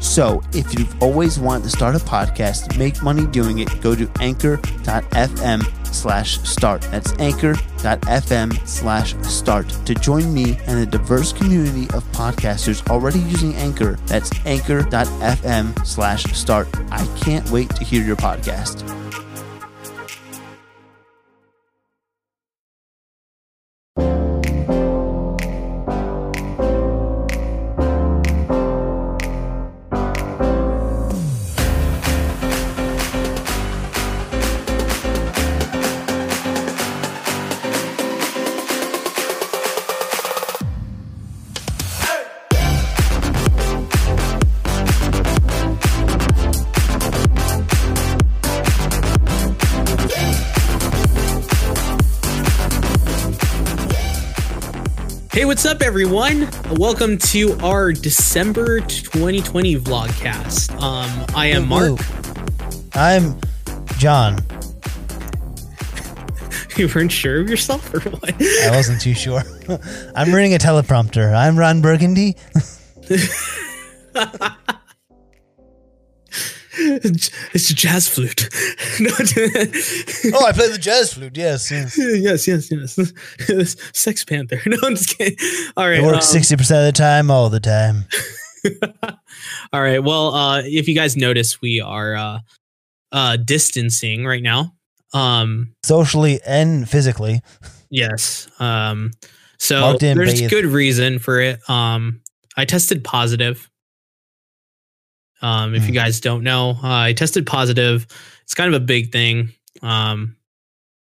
So, if you've always wanted to start a podcast, make money doing it, go to anchor.fm slash start. That's anchor.fm slash start to join me and a diverse community of podcasters already using Anchor. That's anchor.fm slash start. I can't wait to hear your podcast. What's up, everyone? Welcome to our December 2020 vlogcast. Um, I am Mark. I'm John. You weren't sure of yourself or what? I wasn't too sure. I'm reading a teleprompter. I'm Ron Burgundy. it's a jazz flute. Oh, I play the jazz flute. Yes, yes. yes, yes, yes. Sex Panther. No, I'm just kidding. All right. It works um, sixty percent of the time, all the time. All right. Well, uh, if you guys notice, we are uh, uh, distancing right now. Um, Socially and physically. yes. Um, so there's bathe. good reason for it. Um, I tested positive. Um, if you Hmm. guys don't know, uh, I tested positive. It's kind of a big thing. Um,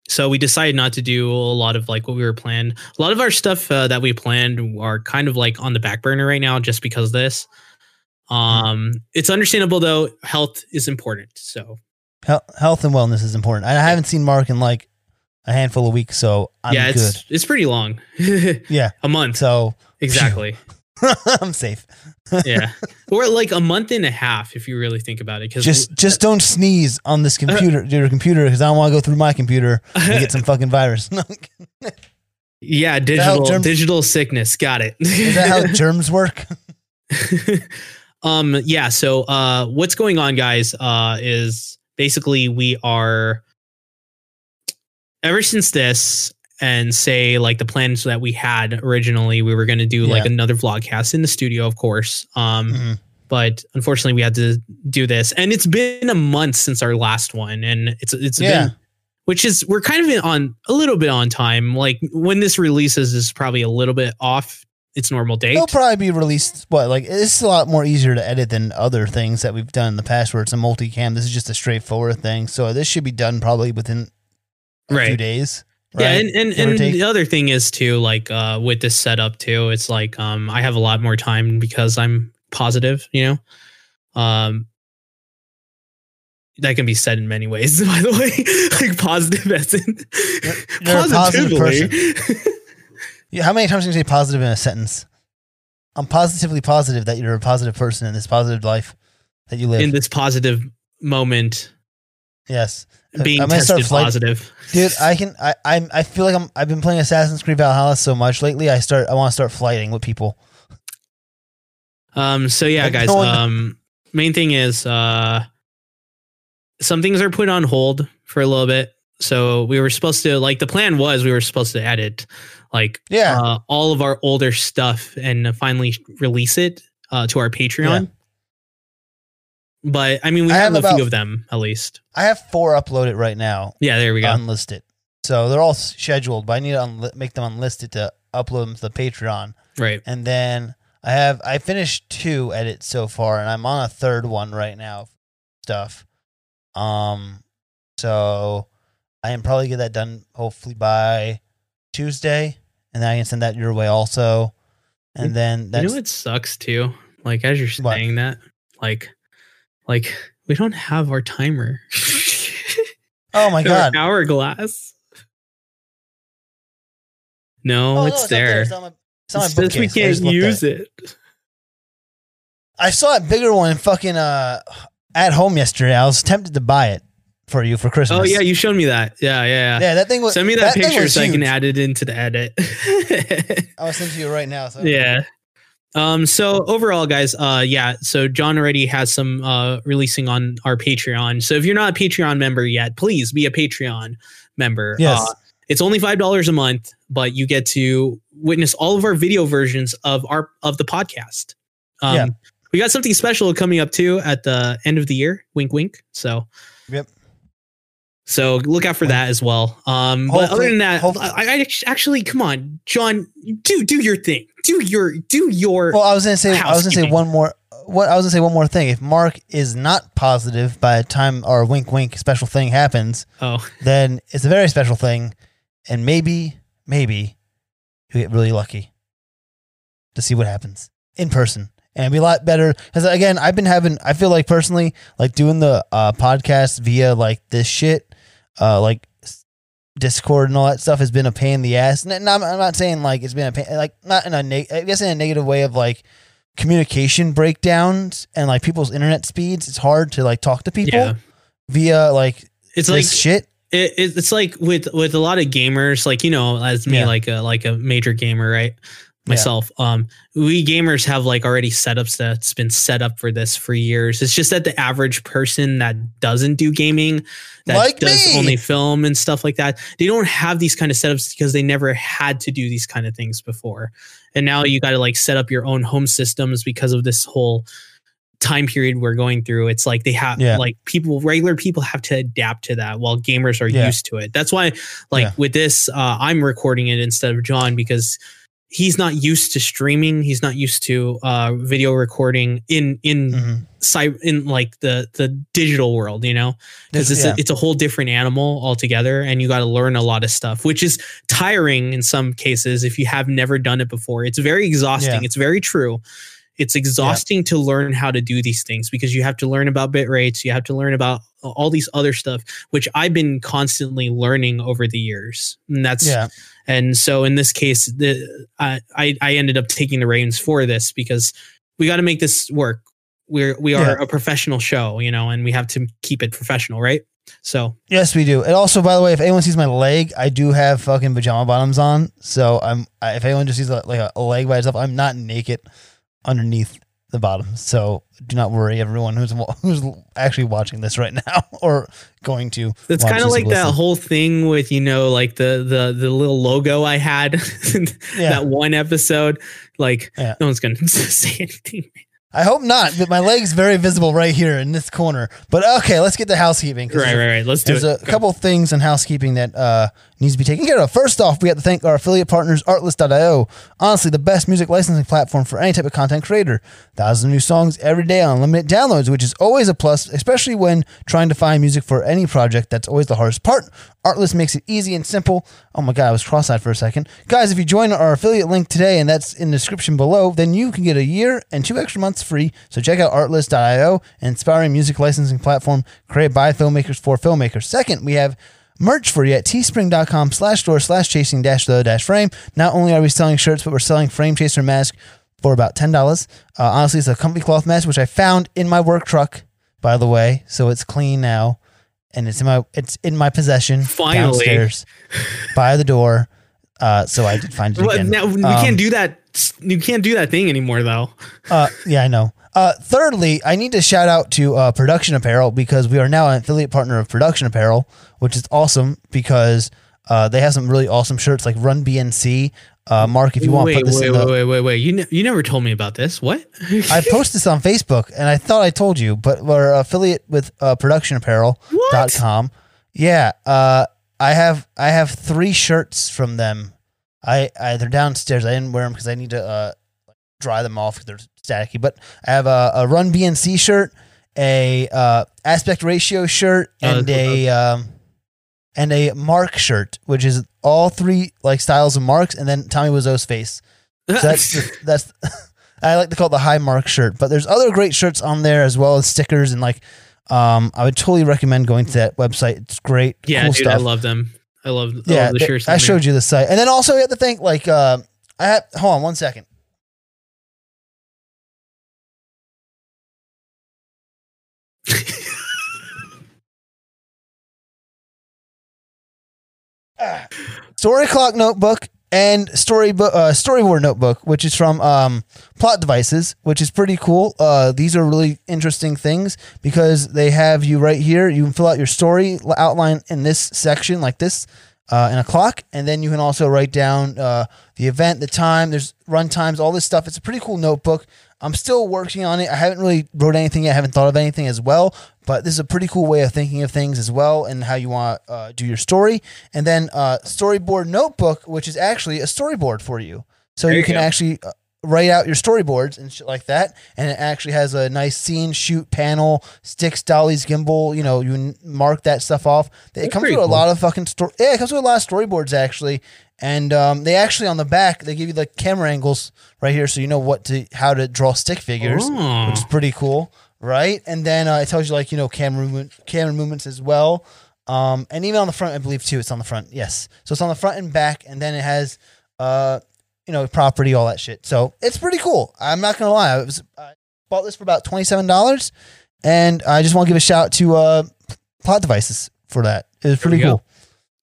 so we decided not to do a lot of like what we were planned. A lot of our stuff uh, that we planned are kind of like on the back burner right now, just because of this. Um, it's understandable though. Health is important. So Health and wellness is important. I haven't seen Mark in like a handful of weeks, so I'm yeah, good. it's it's pretty long. Yeah, a month so exactly. I'm safe. yeah, or like a month and a half if you really think about it. Because Just just don't sneeze on this computer, your computer, because I don't want to go through my computer and get some fucking virus. yeah, digital germs- digital sickness. Got it. is that how germs work? um yeah so uh what's going on guys uh is basically we are ever since this and say like the plans that we had originally we were going to do like Yeah. another vlogcast in the studio of course um Mhm. but unfortunately we had to do this and it's been a month since our last one and it's it's Yeah. been which is we're kind of on a little bit on time like when this releases is probably a little bit off its normal date It'll probably be released. What like it's a lot more easier to edit than other things that we've done in the past, where it's a multicam. This is just a straightforward thing, so this should be done probably within a few Right. Yeah, and and, and the other thing is too, like uh, with this setup too, it's like um, I have a lot more time because I'm positive. You know, um, that can be said in many ways. By the way, like positive as in You're a positive positively. Yeah, how many times can you say positive in a sentence? I'm positively positive that you're a positive person in this positive life that you live. in this positive moment, yes, being I'm start tested flight- positive. dude. I can. I I'm, I feel like I'm. I've been playing Assassin's Creed Valhalla so much lately. I start. I want to start flighting with people. Um. So yeah, Like, guys. Um. Main thing is, uh, some things are put on hold for a little bit. So we were supposed to like the plan was we were supposed to edit like Yeah. uh, all of our older stuff and finally release it uh, to our Patreon. But I mean, we I have, have a few of them at least. I have four uploaded right now, Yeah, there we go. unlisted. So they're all scheduled, but I need to unli- make them unlisted to upload them to the Patreon. Right. And then I have I finished two edits so far, and I'm on a third one right now. Stuff. Um. So I am probably get that done hopefully by Tuesday, and then I can send that your way also. And then You know what sucks too? Like as you're What? saying that, like, like we don't have our timer. oh my Our god, hourglass. No, Oh, no, it's, not there. It's on my, it's on we can't just looked at use it. I saw a bigger one fucking uh at home yesterday. I was tempted to buy it for you for Christmas. Oh yeah, you showed me that. Yeah, yeah. yeah. yeah. That thing was. Send me that, thing picture so I can add it into the edit. I'll send to you right now. So yeah. Um, so overall, guys, uh, yeah, so John already has some uh releasing on our Patreon. So if you're not a Patreon member yet, please be a Patreon member. Yes. Uh, it's only five dollars a month, but you get to witness all of our video versions of our of the podcast. Um Yeah. we got something special coming up too at the end of the year. Wink wink. So Yep. So look out for that as well. Um, but other than that, I, I actually come on, John, do do your thing. Do your do your. Well, I was gonna say. I was gonna say one more. What I was gonna say one more thing. If Mark is not positive by the time our wink wink special thing happens, oh, then it's a very special thing, and maybe maybe you get really lucky to see what happens in person. And it'd be a lot better because again, I've been having. I feel like personally, like doing the uh, podcast via like this shit, uh, like Discord and all that stuff has been a pain in the ass. And I'm, I'm not saying like it's been a pain, like not in a neg- I guess in a negative way of like communication breakdowns and like people's internet speeds. It's hard to like talk to people yeah. via like It's like shit. it, it- it's like with with a lot of gamers, like you know, as me, Yeah. like a like a major gamer, right? Myself, um, we gamers have like already setups that's been set up for this for years. It's just that the average person that doesn't do gaming, that Like does me. only film and stuff like that, they don't have these kind of setups because they never had to do these kind of things before. And now you got to like set up your own home systems because of this whole time period we're going through it's like they have Yeah. like people regular people have to adapt to that while gamers are Yeah. used to it that's why like Yeah. with this uh i'm recording it instead of john because he's not used to streaming he's not used to uh video recording in in Mhm. cy- in like the the digital world you know because it's yeah. a, it's a whole different animal altogether and you got to learn a lot of stuff which is tiring in some cases if you have never done it before it's very exhausting Yeah. it's very true it's exhausting to learn how to do these things because you have to learn about bit rates you have to learn about all these other stuff which i've been constantly learning over the years and that's yeah. and so in this case the I I, I ended up taking the reins for this because we got to make this work we're we are Yeah. a professional show you know and we have to keep it professional right so Yes, we do. And also, by the way, if anyone sees my leg, I do have fucking pajama bottoms on. So I'm. If anyone just sees a, like a leg by itself, I'm not naked underneath the bottom. So do not worry, everyone who's who's actually watching this right now or going to. it's kind of like that whole thing with you know like the the the little logo i had Yeah. that one episode like Yeah. no one's gonna say anything I hope not, but my leg's very visible right here in this corner. But okay, let's get to housekeeping. right right right let's do There's it a couple things in housekeeping that uh, needs to be taken care of. First off, we have to thank our affiliate partners, Artlist.io. Honestly, the best music licensing platform for any type of content creator. Thousands of new songs every day on unlimited downloads, which is always a plus, especially when trying to find music for any project. That's always the hardest part. Artlist makes it easy and simple. Oh my god, I was cross-eyed for a second. Guys, if you join our affiliate link today, and that's in the description below, then you can get a year and two extra months free. So check out Artlist.io, an inspiring music licensing platform created by filmmakers for filmmakers. Second, we have merch for you at teespring.com slash store slash chasing dash the dash frame. Not only are we selling shirts, but we're selling frame chaser mask for about $10. Uh, honestly, it's a comfy cloth mask, which I found in my work truck, by the way. So it's clean now. And it's in my it's in my possession Finally. downstairs by the door. Uh, so I did find it well, again. now we Um, can't do that you can't do that thing anymore though Uh, yeah, I know. Uh, thirdly, I need to shout out to uh, Production Apparel because we are now an affiliate partner of Production Apparel, which is awesome because uh, they have some really awesome shirts like Run BNC. Uh, Mark, if you want to wait put this wait in wait the, wait wait wait you ne- you never told me about this what I posted this on Facebook and I thought I told you, but we're affiliate with uh, productionapparel.com. Yeah. Uh, I have I have three shirts from them. I, I they're downstairs. I didn't wear them because I need to uh, dry them off because they're staticky. But I have a, a Run BNC shirt, a uh, Aspect Ratio shirt, Oh, and that's a um, and a Mark shirt, which is all three like styles of Marks, and then Tommy Wiseau's face. So that's the, that's I like to call it the high mark shirt. But there's other great shirts on there as well as stickers and like um I would totally recommend going to that website. It's great. yeah, cool dude, stuff. I love them. I love, I yeah, love the th- shirts. I showed you the site. And then also you have to think like uh I have hold on one second. Story Clock Notebook and story uh, storyboard notebook, which is from um, Plot Devices, which is pretty cool. Uh, these are really interesting things because they have you right here. You can fill out your story outline in this section like this uh, in a clock, and then you can also write down uh, the event, the time. There's run times, all this stuff. It's a pretty cool notebook. I'm still working on it. I haven't really wrote anything yet. I haven't thought of anything as well, but this is a pretty cool way of thinking of things as well and how you want to uh, do your story. And then uh, storyboard notebook, which is actually a storyboard for you. So There you can go. actually uh, write out your storyboards and shit like that. And it actually has a nice scene, shoot, panel, sticks, dollies, gimbal. You know, you mark that stuff off. It That's comes with a lot of fucking story. Yeah, it comes with a lot of storyboards actually. And um, they actually on the back they give you the camera angles right here, so you know what to how to draw stick figures, Oh. which is pretty cool, right? And then uh, it tells you like you know camera movement, camera movements as well, um, and even on the front, I believe too. It's on the front, yes. So it's on the front and back, and then it has uh, you know property, all that shit. So it's pretty cool. I'm not gonna lie, I was I bought this for about twenty seven dollars, and I just want to give a shout out to uh, Plot Devices for that. It was pretty go. cool.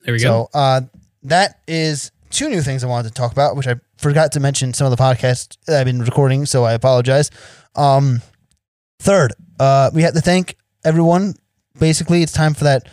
There we go. So uh, that is two new things I wanted to talk about, which I forgot to mention some of the podcasts that I've been recording, so I apologize. Um, third, uh, we have to thank everyone. Basically, it's time for that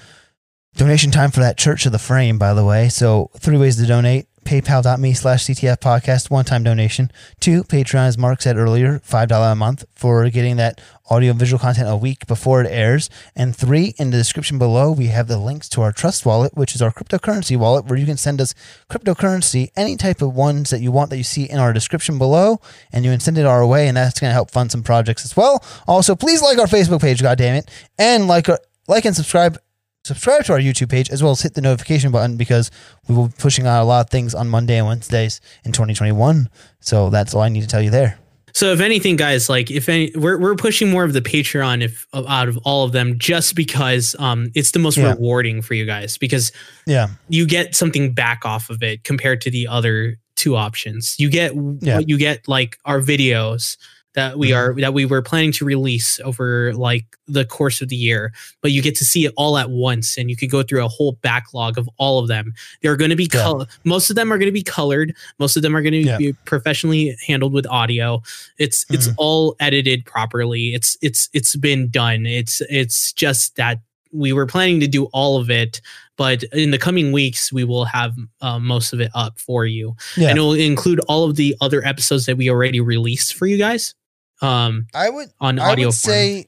donation time for that Church of the Frame, by the way. So three ways to donate. PayPal.me slash CTF podcast, one time donation. Two, Patreon, as Mark said earlier, $5 a month for getting that audio visual content a week before it airs. And three, in the description below, we have the links to our Trust Wallet, which is our cryptocurrency wallet, where you can send us cryptocurrency, any type of ones that you want that you see in our description below, and you can send it our way, and that's going to help fund some projects as well. Also, please like our Facebook page, God damn it, and like our, like and subscribe subscribe to our YouTube page as well as hit the notification button because we will be pushing out a lot of things on Monday and Wednesdays in 2021. So that's all I need to tell you there. So if anything, guys, like if any, we're we're pushing more of the Patreon if out of all of them, just because um it's the most Yeah. rewarding for you guys because Yeah. you get something back off of it compared to the other two options. You get Yeah. you get like our videos that we Mhm. are that we were planning to release over like the course of the year, but you get to see it all at once and you could go through a whole backlog of all of them. They're going to be Yeah. col- most of them are going to be colored, most of them are going to Yeah. be professionally handled with audio. It's it's Mhm. all edited properly. It's it's it's been done. It's it's just that we were planning to do all of it, but in the coming weeks we will have uh, most of it up for you, Yeah. and it will include all of the other episodes that we already released for you guys. Um, I would on I audio would form. say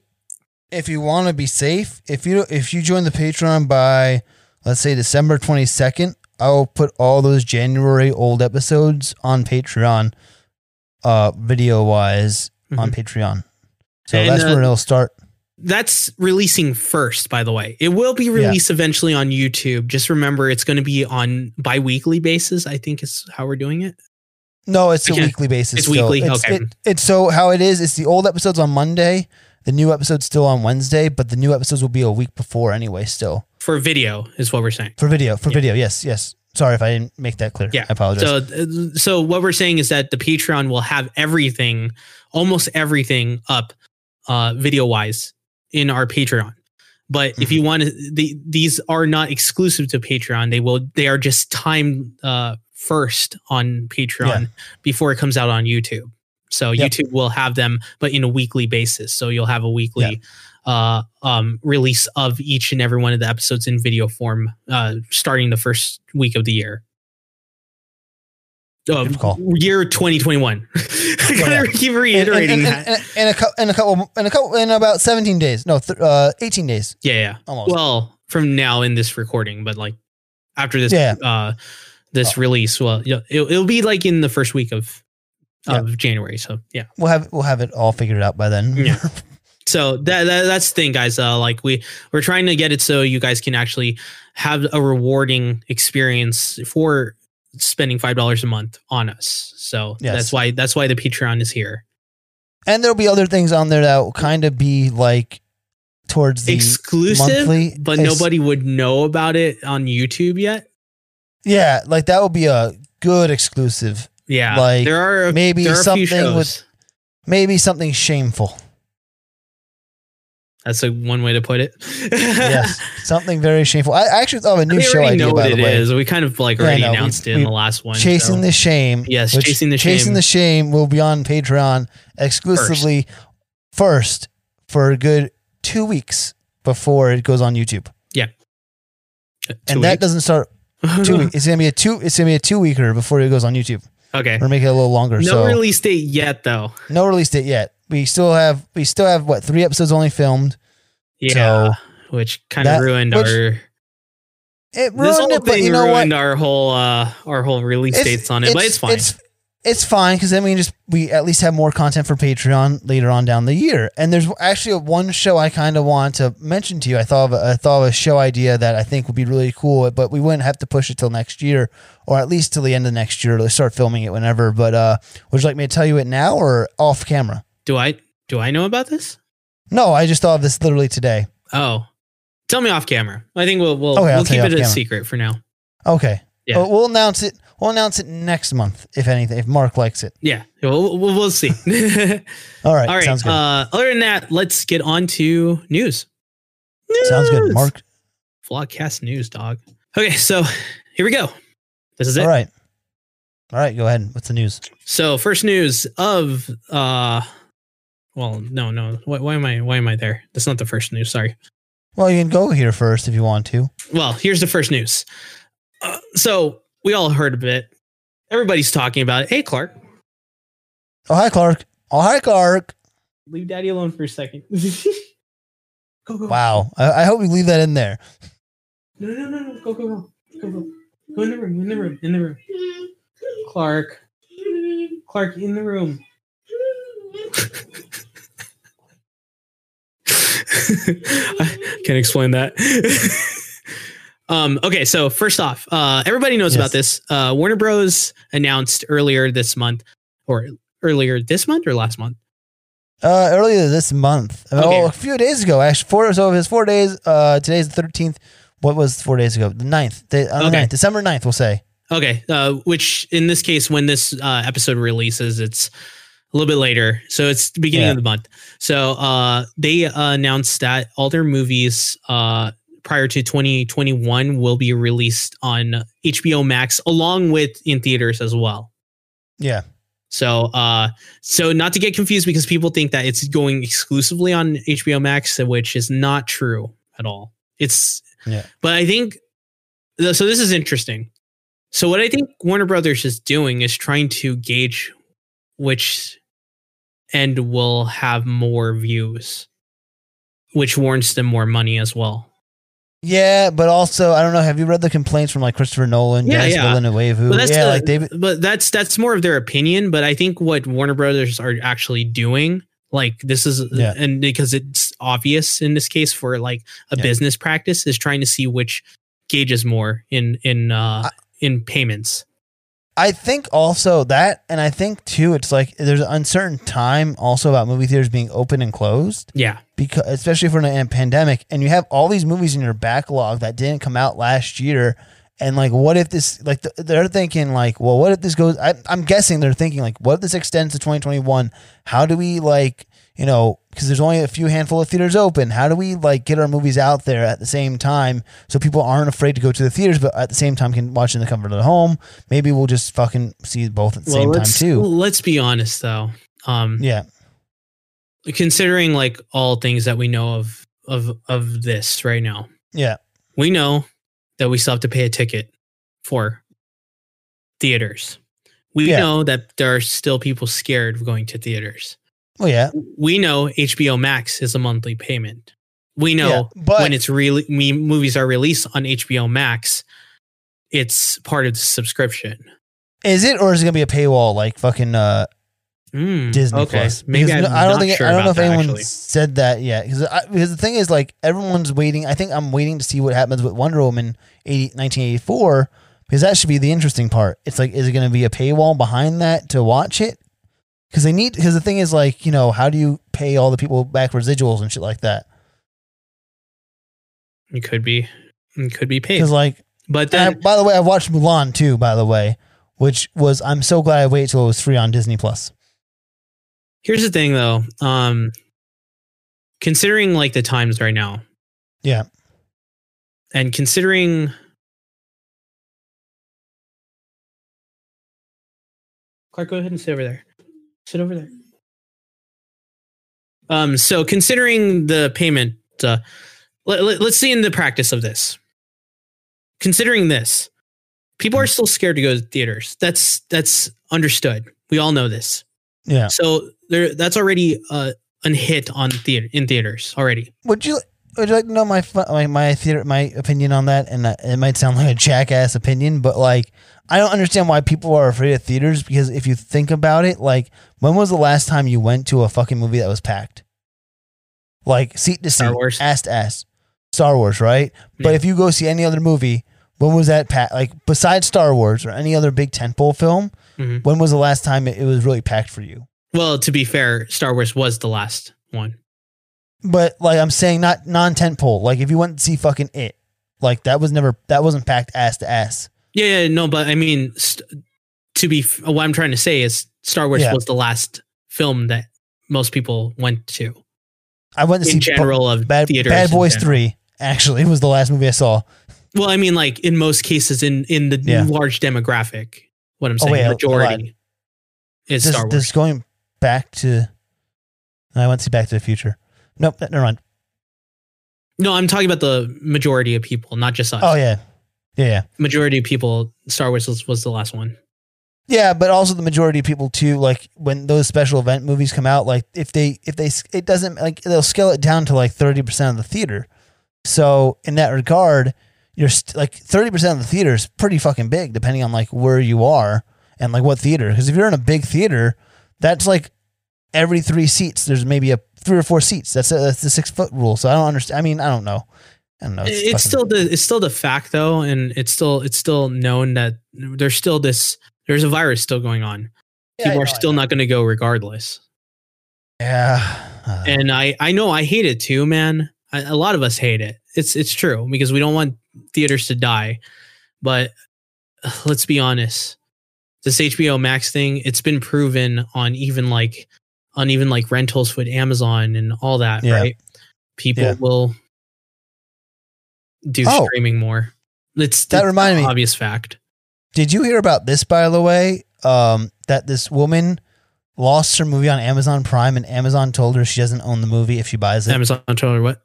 if you want to be safe, if you if you join the Patreon by let's say December 22nd, I will put all those January old episodes on Patreon uh video wise on Mhm. Patreon. So And, that's uh, where it'll start. that's releasing first, by the way. It will be released eventually on YouTube. Just remember, it's going to be on bi-weekly basis. I think is how we're doing it. No, it's a weekly basis. It's still. weekly? It's, Okay. it- it's so how it is. It's the old episodes on Monday, the new episodes still on Wednesday, but the new episodes will be a week before anyway. Still For video is what we're saying. for video. For Yeah. video, yes, yes. Sorry if I didn't make that clear. Yeah. I apologize. So, uh, so what we're saying is that the Patreon will have everything, almost everything up, uh, video wise in our Patreon. But if you want to, the, these are not exclusive to Patreon. They will, they are just timed uh, first on Patreon Yeah. before it comes out on YouTube. So Yep. YouTube will have them, but in a weekly basis. So you'll have a weekly uh, um, release of each and every one of the episodes in video form, uh, starting the first week of the year. Of year 2021. I gotta Yeah. keep in, reiterating in, in, that. in, a couple, in a couple, in a couple, in about seventeen days. No, th- uh, eighteen days yeah, yeah. almost. Well, from now in this recording, but like after this Yeah. uh this Oh. release. Well, yeah, it'll, it'll be like in the first week of Yeah. of January. So yeah. We'll have we'll have it all figured out by then. Yeah. So that, that that's the thing, guys. Uh, like we we're trying to get it so you guys can actually have a rewarding experience for spending five dollars a month on us. So Yes. that's why that's why the Patreon is here. and there'll be other things on there that will kind of be like towards the Exclusive, monthly, but nobody would know about it on YouTube yet. Yeah, like that would be a good exclusive. Yeah, Like, there are maybe there are a few something with- Maybe something shameful. That's a one way to put it. Yes, something very shameful. I I actually thought of a new we show already idea know by what the it way. is. We kind of like Yeah, I already. We- announced it in we- the last one. Chasing so- the shame. Yes, which- Chasing the Chasing Shame. the shame will be on Patreon exclusively first, for a good two weeks before it goes on YouTube. Two and that doesn't start two weeks. It's gonna be a two. It's gonna be a two weeker before it goes on YouTube. okay. Or make it a little longer. No so release date yet, though. no release date yet. We still have we still have what three episodes only filmed. Yeah, So, which kind of ruined which- our. It This ruined whole it, but you know what? ruined our whole uh our whole release dates on it, but it's fine. It's, it's fine because then we can just we at least have more content for Patreon later on down the year. And there's actually a one show I kind of want to mention to you. I thought of a, I thought of a show idea that I think would be really cool, but we wouldn't have to push it till next year, or at least till the end of next year to start filming it whenever. But uh, would you like me to tell you it now or off camera? do I do I know about this? No, I just thought of this literally today. Oh, tell me off camera. I think we'll we'll, Okay, we'll keep it a camera. secret for now. Okay. Yeah. Well, we'll announce it. We'll announce it next month, if anything, if Mark likes it. Yeah, we'll we'll, we'll see. All right. All right. Sounds good. Uh, other than that, let's get on to news. sounds good. Mark. Vlogcast news, dog. Okay, so here we go. This is it. All right. All right. Go ahead. What's the news? So first news of uh well no no why, why am I why am I there? That's not the first news. Sorry. Well, you can go here first if you want to. Well, here's the first news. Uh, so we all heard of it. Everybody's talking about it. Hey Clark, Oh, hi, Clark. Oh, hi, Clark. leave Daddy alone for a second. go go. Wow. I, I hope you leave that in there. No no no no go go go go go go in the room in the room in the room. Clark Clark in the room. I can't explain that. um, okay, so first off, uh, everybody knows Yes. about this. Uh, Warner Bros. announced earlier this month, or earlier this month or last month. Uh, earlier this month. Okay. Oh, a few days ago, actually. Four, so it was four days. Uh, today's the 13th. What was four days ago? The 9th. The, the Okay. 9th. December 9th, we'll say. Okay, uh, which in this case, when this uh, episode releases, it's a little bit later, so it's the beginning Yeah. of the month. So uh, they uh, announced that all their movies uh, prior to 2021 will be released on HBO Max, along with in theaters as well. Yeah. So, uh, so not to get confused because people think that it's going exclusively on HBO Max, which is not true at all. It's, Yeah. but I think so. This is interesting. So, what I think Warner Brothers is doing is trying to gauge which end will have more views, which warrants them more money as well. Yeah, but also, I don't know. Have you read the complaints from like Christopher Nolan, Yeah, Denis yeah. Villeneuve? Who, But that's yeah, the- like David. but that's that's more of their opinion. But I think what Warner Brothers are actually doing, like this is, Yeah. and because it's obvious in this case for like a Yeah. business practice, is trying to see which gauges more in in uh I- in payments. I think also that, and I think too, it's like there's an uncertain time also about movie theaters being open and closed. Yeah, because especially for a pandemic and you have all these movies in your backlog that didn't come out last year and like what if this like th- they're thinking like well what if this goes I, i'm guessing they're thinking like what if this extends to 2021 how do we like you know because there's only a few handful of theaters open. How do we like get our movies out there at the same time so people aren't afraid to go to the theaters but at the same time can watch in the comfort of the home? Maybe we'll just fucking see both at the same time too. let's be honest though. Um, yeah considering like all things that we know of of of this right now, yeah we know that we still have to pay a ticket for theaters. We Yeah. know that there are still people scared of going to theaters. well yeah We know HBO Max is a monthly payment. We know yeah, but when it's really me movies are released on HBO Max, it's part of the subscription. Is it or is it gonna be a paywall like fucking uh, Mm, Disney okay. Plus? Maybe Because I'm no- I don't think sure I don't know if that, anyone actually. said that yet. Because because the thing is like everyone's waiting. I think I'm waiting to see what happens with Wonder Woman 80, 1984 because that should be the interesting part. It's like is it going to be a paywall behind that to watch it? Because they need because the thing is like you know how do you pay all the people back residuals and shit like that? It could be, it could be paid. Because like But And I- then, by the way, I watched Mulan too. By the way, which was I'm so glad I waited till it was free on Disney Plus. Here's the thing, though. Um, considering like the times right now, Yeah. and considering Clark, go ahead and sit over there. Sit over there. Um, so considering the payment, uh, let, let, us see in the practice of this. Considering this, people are still scared to go to theaters. That's that's understood. We all know this. Yeah. So there, that's already uh, a hit on theater in theaters already. Would you Would you like to know my my my theater my opinion on that? And uh, it might sound like a jackass opinion, but like I don't understand why people are afraid of theaters because if you think about it, like when was the last time you went to a fucking movie that was packed? Like seat to seat, Star ass to ass. Star Wars, right? But if you go see any other movie, when was that packed? Like besides Star Wars or any other big tentpole film, Mhm. when was the last time it, was really packed for you? Well, to be fair, Star Wars was the last one. But like I'm saying, not non tentpole. Like if you went to see fucking it, like that was never that wasn't packed ass to ass. Yeah, yeah, no, but I mean, st- to be f- what I'm trying to say is Star Wars Yeah. was the last film that most people went to I went to in see general of Bad. Bad Boys. Three. Actually, it was the last movie I saw. Well, I mean, like in most cases, in in the Yeah. large demographic, what I'm Oh, saying, wait, majority is This, Star Wars. this going back to. I want to see Back to the Future. Nope, never mind. no, I'm talking about the majority of people, not just us. Oh yeah, yeah, yeah, majority of people, Star Wars was, was the last one. yeah. But also the majority of people too. Like when those special event movies come out, like if they if they it doesn't like they'll scale it down to like thirty percent of the theater. So in that regard, you're st- like thirty percent of the theater is pretty fucking big, depending on like where you are and like what theater. Because if you're in a big theater, that's like every three seats. There's maybe a three or four seats. That's a, that's the six foot rule. So I don't understand. I mean, I don't know. I don't know. It's, fucking- still the it's still the fact though, and it's still it's still known that there's still this there's a virus still going on. Yeah, People are know, I still not going to go regardless. Yeah. Uh, and I I know I hate it too, man. I, a lot of us hate it. It's it's true because we don't want theaters to die. But let's be honest, this HBO Max thing, it's been proven on even like on even like rentals with Amazon and all that, Yeah. right? People Yeah. will do Oh. streaming more. It's That reminded me. obvious fact. Did you hear about this, by the way? Um, that this woman lost her movie on Amazon Prime, and Amazon told her she doesn't own the movie if she buys it. Amazon told her what?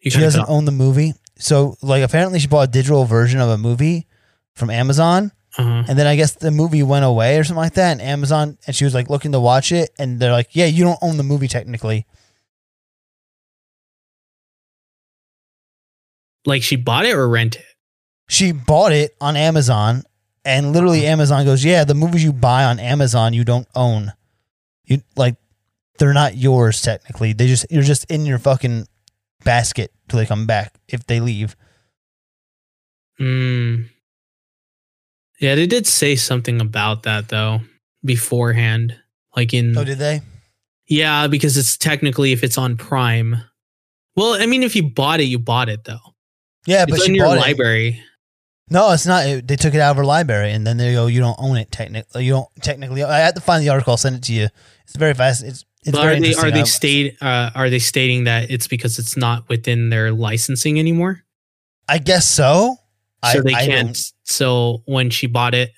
You she doesn't own the movie. So, like, apparently she bought a digital version of a movie from Amazon, Uh-huh. and then I guess the movie went away or something like that. And Amazon, and she was like looking to watch it, and they're like, "Yeah, you don't own the movie technically." Like she bought it or rent it? She bought it on Amazon, and literally Amazon goes, "Yeah, the movies you buy on Amazon you don't own. You like they're not yours technically. They just you're just in your fucking basket till they come back if they leave." Mm. Yeah, they did say something about that though beforehand. Like in Oh, did they? yeah, because it's technically if it's on Prime. Well, I mean, if you bought it, you bought it though. Yeah, but it's she in your bought it. library. No, it's not. It, they took it out of her library, and then they go, "You don't own it technically. You don't technically." I had to find the article. I'll send it to you. It's very fast. It's it's are they are they state uh, are they stating that it's because it's not within their licensing anymore? I guess so. So I, they I can't. don't- So when she bought it,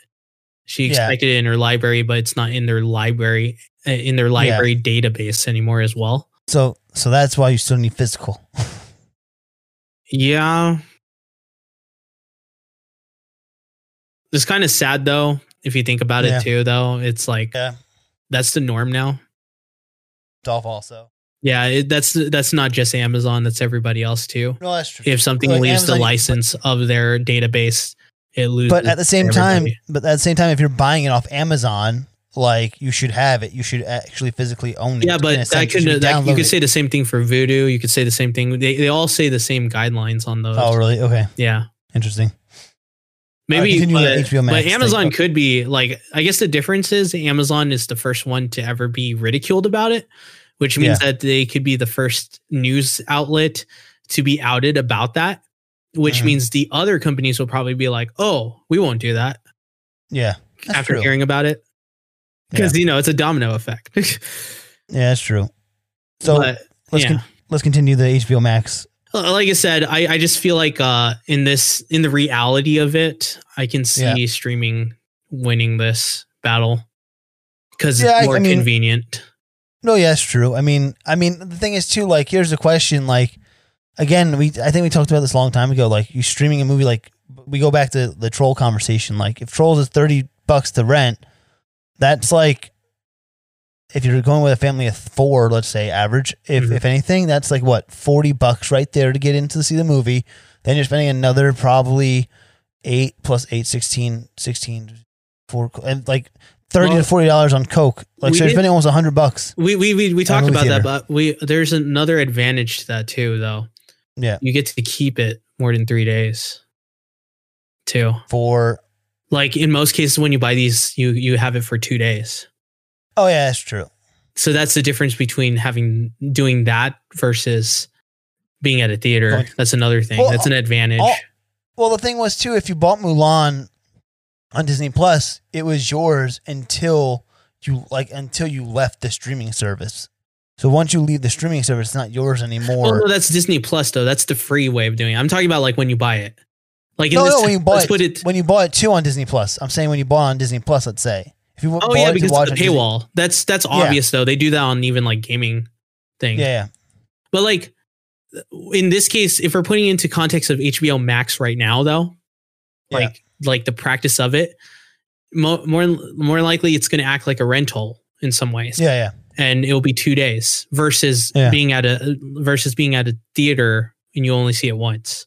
she Yeah. expected it in her library, but it's not in their library uh, in their library database anymore as well. So so that's why you still need physical. Yeah. It's kind of sad though, if you think about Yeah. it too, though. It's like Yeah. that's the norm now. Dolph also. Yeah, it, that's that's not just Amazon, that's everybody else too. No, that's true. If something Like leaves Amazon, the you- license of their database, it loses. But at the same time, but at the same time, if you're buying it off Amazon, like you should have it. You should actually physically own it. yeah, but sense. that You could should that, you could it. say the same thing for Vudu. You could say the same thing. They they all say the same guidelines on oh, those. Oh, really? Okay, Yeah, interesting. Maybe. continue but, HBO but Max thing. Amazon could be like. I guess the difference is Amazon is the first one to ever be ridiculed about it, which means that they could be the first news outlet to be outed about that. Which Mhm. means the other companies will probably be like, "Oh, we won't do that." Yeah, after true. hearing about it, because you know it's a domino effect. Yeah, that's true. So but let's yeah. con- let's continue the HBO Max. Like I said, I, I just feel like uh, in this in the reality of it, I can see Yeah. streaming winning this battle because Yeah, it's more I mean- convenient. No, yeah, it's true. I mean, I mean, the thing is too. Like, here's the question. Like, again, we I think we talked about this a long time ago. Like, you streaming a movie. Like, we go back to the troll conversation. Like, if Trolls is thirty bucks to rent, that's like, if you're going with a family of four, let's say average. If Mhm. if anything, that's like what forty bucks right there to get in to see the movie. Then you're spending another probably eight plus eight, 16, 16, four, and like. Thirty Well, to forty dollars on Coke, like so you're did- spending almost hundred bucks. We we we, we talked about that, but we there's another advantage to that too, though. Yeah. You get to keep it more than three days, too. for Like in most cases, when you buy these, you you have it for two days. Oh yeah that's true So that's the difference between having doing that versus being at a theater. That's another thing. Well, that's an advantage. all- well the thing was too if you bought mulan on disney plus it was yours until you like until you left the streaming service so once you leave the streaming service it's not yours anymore no, that's Disney Plus though. That's the free way of doing it. I'm talking about like when you buy it. Like in no, this, no, when you bought it, it. when you bought it too on Disney Plus. I'm saying when you bought it on Disney Plus, let's say if you Oh yeah, because watch the paywall. That's that's obvious though. They do that on even like gaming things. yeah, yeah, But like in this case, if we're putting into context of HBO Max right now, though, Yeah. like like the practice of it, mo- more more likely it's going to act like a rental in some ways, yeah, yeah. and it'll be two days versus Yeah. being at a versus being at a theater and you only see it once.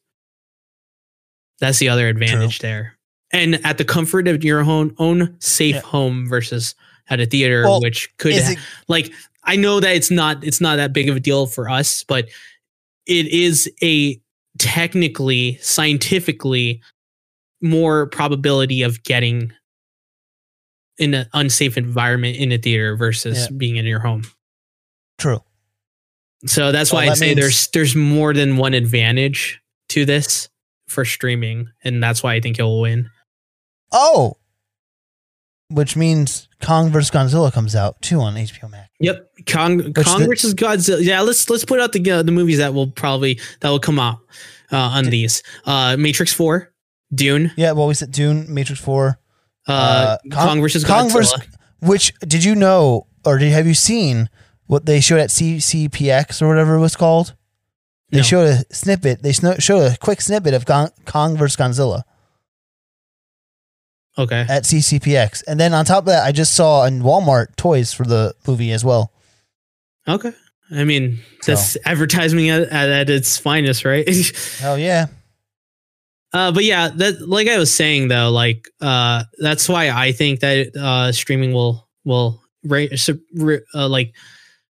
That's the other advantage there, and at the comfort of your own own safe Yeah. home versus at a theater, Well, which could Is ha- it, like I know that it's not it's not that big of a deal for us, but it is a technically scientifically more probability of getting in an unsafe environment in a theater versus Yeah. being in your home. true? So that's Well, why I that say means- there's there's more than one advantage to this for streaming, and that's why I think he'll win. Oh, which means Kong vs Godzilla comes out too on HBO Max. Yep, Kong, Which Kong the- versus Godzilla. Yeah, let's let's put out the uh, the movies that will probably that will come out uh, on these. Uh, Matrix Four, Dune, Yeah, well, we said Dune, Matrix Four, uh, Uh, Kong, Kong- versus Kong Godzilla. versus- which did you know or did, have you seen what they showed at CCPX or whatever it was called? They No. showed a snippet. They showed a quick snippet of Kong, Kong versus Godzilla okay, at CCPX, and then on top of that, I just saw in Walmart toys for the movie as well. okay. I mean, that's advertising at, at, its finest, right? Hell yeah! Uh, but yeah, that like I was saying though, like uh, that's why I think that uh, streaming will will reign, re- uh, like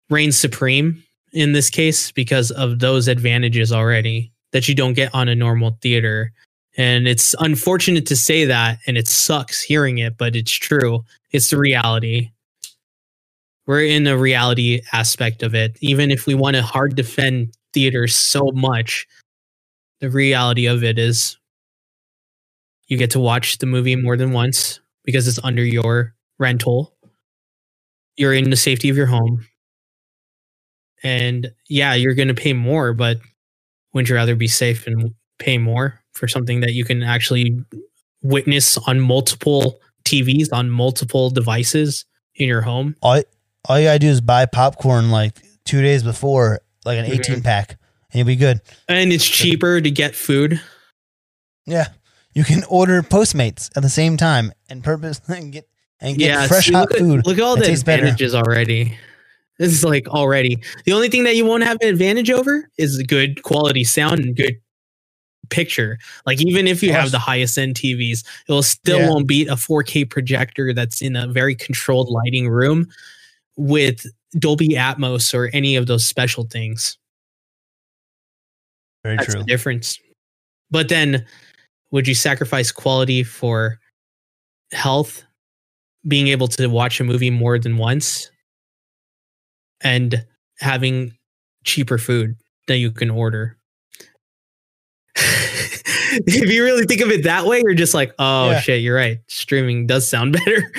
reign supreme in this case because of those advantages already that you don't get on a normal theater. And it's unfortunate to say that, and it sucks hearing it, but it's true. It's the reality. We're in a reality aspect of it. Even if we want to hard defend theaters so much, the reality of it is you get to watch the movie more than once because it's under your rental. You're in the safety of your home. And yeah, you're going to pay more, but wouldn't you rather be safe and pay more for something that you can actually witness on multiple TVs, on multiple devices in your home? All all you gotta do is buy popcorn like two days before, like an Mhm. eighteen pack, and you'll be good. And it's cheaper to get food. Yeah, you can order Postmates at the same time and purpose and get and get yeah, fresh see, hot look at, food. Look at all the better. advantages already. This is like already the only thing that you won't have an advantage over is good quality sound and good picture. Like even if you have the highest end TVs, it will still Yeah. won't beat a 4K projector that's in a very controlled lighting room with Dolby Atmos or any of those special things. Very That's true. the difference. But then, would you sacrifice quality for health? Being able to watch a movie more than once and having cheaper food that you can order. if you really think of it that way, you're just like, oh Yeah. shit, you're right. Streaming does sound better.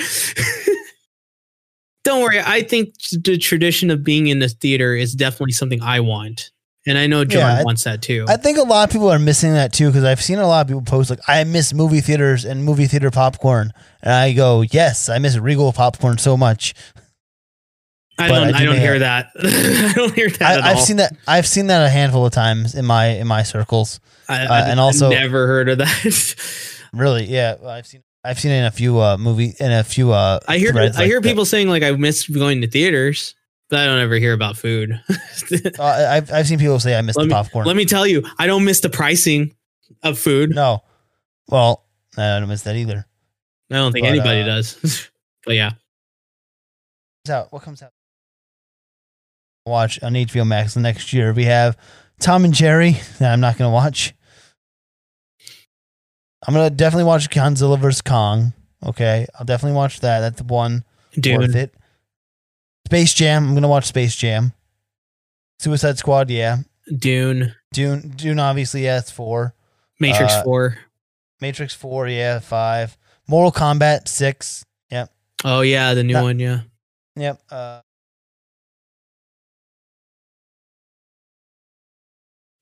Don't worry. I think the tradition of being in the theater is definitely something I want. And I know John Yeah, wants that too. I think a lot of people are missing that too because I've seen a lot of people post like I miss movie theaters and movie theater popcorn, and I go, yes, I miss Regal popcorn so much. I don't. I I, do don't hear that. I don't hear that at I, I've all. seen that. I've seen that a handful of times in my in my circles. I, uh, and also- never heard of that. Really, yeah, I've seen. I've seen it in a few uh movie in a few uh. I hear. I like hear that. people saying like I miss going to theaters, but I don't ever hear about food. Uh, I've I've seen people say I miss let the me popcorn. let me tell you, I don't miss the pricing of food. no, well, I don't miss that either. I don't think But, anybody uh, does. but yeah, out? What comes out? Watch on HBO Max the next year. We have Tom and Jerry that I'm not going to watch. I'm going to definitely watch Godzilla vs. Kong. Okay. I'll definitely watch that. That's the one worth it. Space Jam. I'm going to watch Space Jam. Suicide Squad. Yeah. Dune, Dune. Dune, obviously, yeah, it's four. Matrix Uh, Four. Matrix 4. Yeah. Five. Mortal Kombat 6. Yep. Oh yeah, the new that- one. Yeah, Yep. Uh,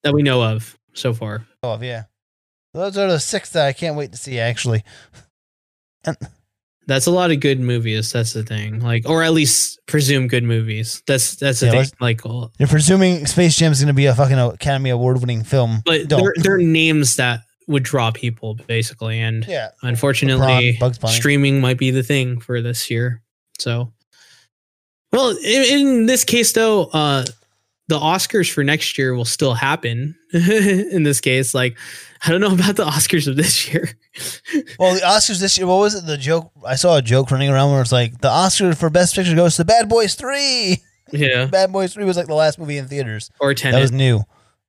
that we know of so far. oh, yeah. Those are the six that I can't wait to see, actually. That's a lot of good movies. That's the thing. Like, or at least presume good movies. That's that's the Yeah, thing. Like, oh, You're presuming Space Jam is going to be a fucking Academy Award winning film. but Don't. they're, they're names that would draw people basically, and yeah. unfortunately, LeBron, streaming might be the thing for this year. So, well, in, in this case, though, uh, the Oscars for next year will still happen. in this case, like, I don't know about the Oscars of this year. Well, the Oscars this year, what was it? The joke I saw a joke running around where it's like the Oscar for Best Picture goes to Bad Boys Three. yeah, Bad Boys Three was like the last movie in theaters. or That was new.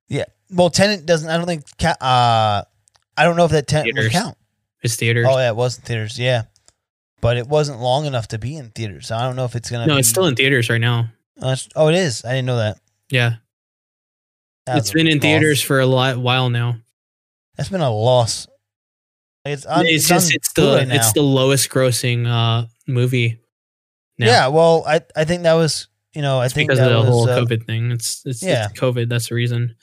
Yeah. Well, Tenet doesn't. I don't think. ca- Uh, I don't know if that Tenet would count. It's theaters. Oh yeah, it was in theaters. Yeah, but it wasn't long enough to be in theaters. So I don't know if it's gonna. no, be, it's still in theaters right now. Uh, oh, it is. I didn't know that. Yeah, That's it's been in loss. theaters for a lot, while now. That's been a loss. It's, on, it's it's, just it's the now. it's the lowest grossing uh movie. Now. Yeah, well, I I think that was you know I It's think because that of the was whole uh, COVID thing. It's it's, yeah. it's COVID. That's the reason.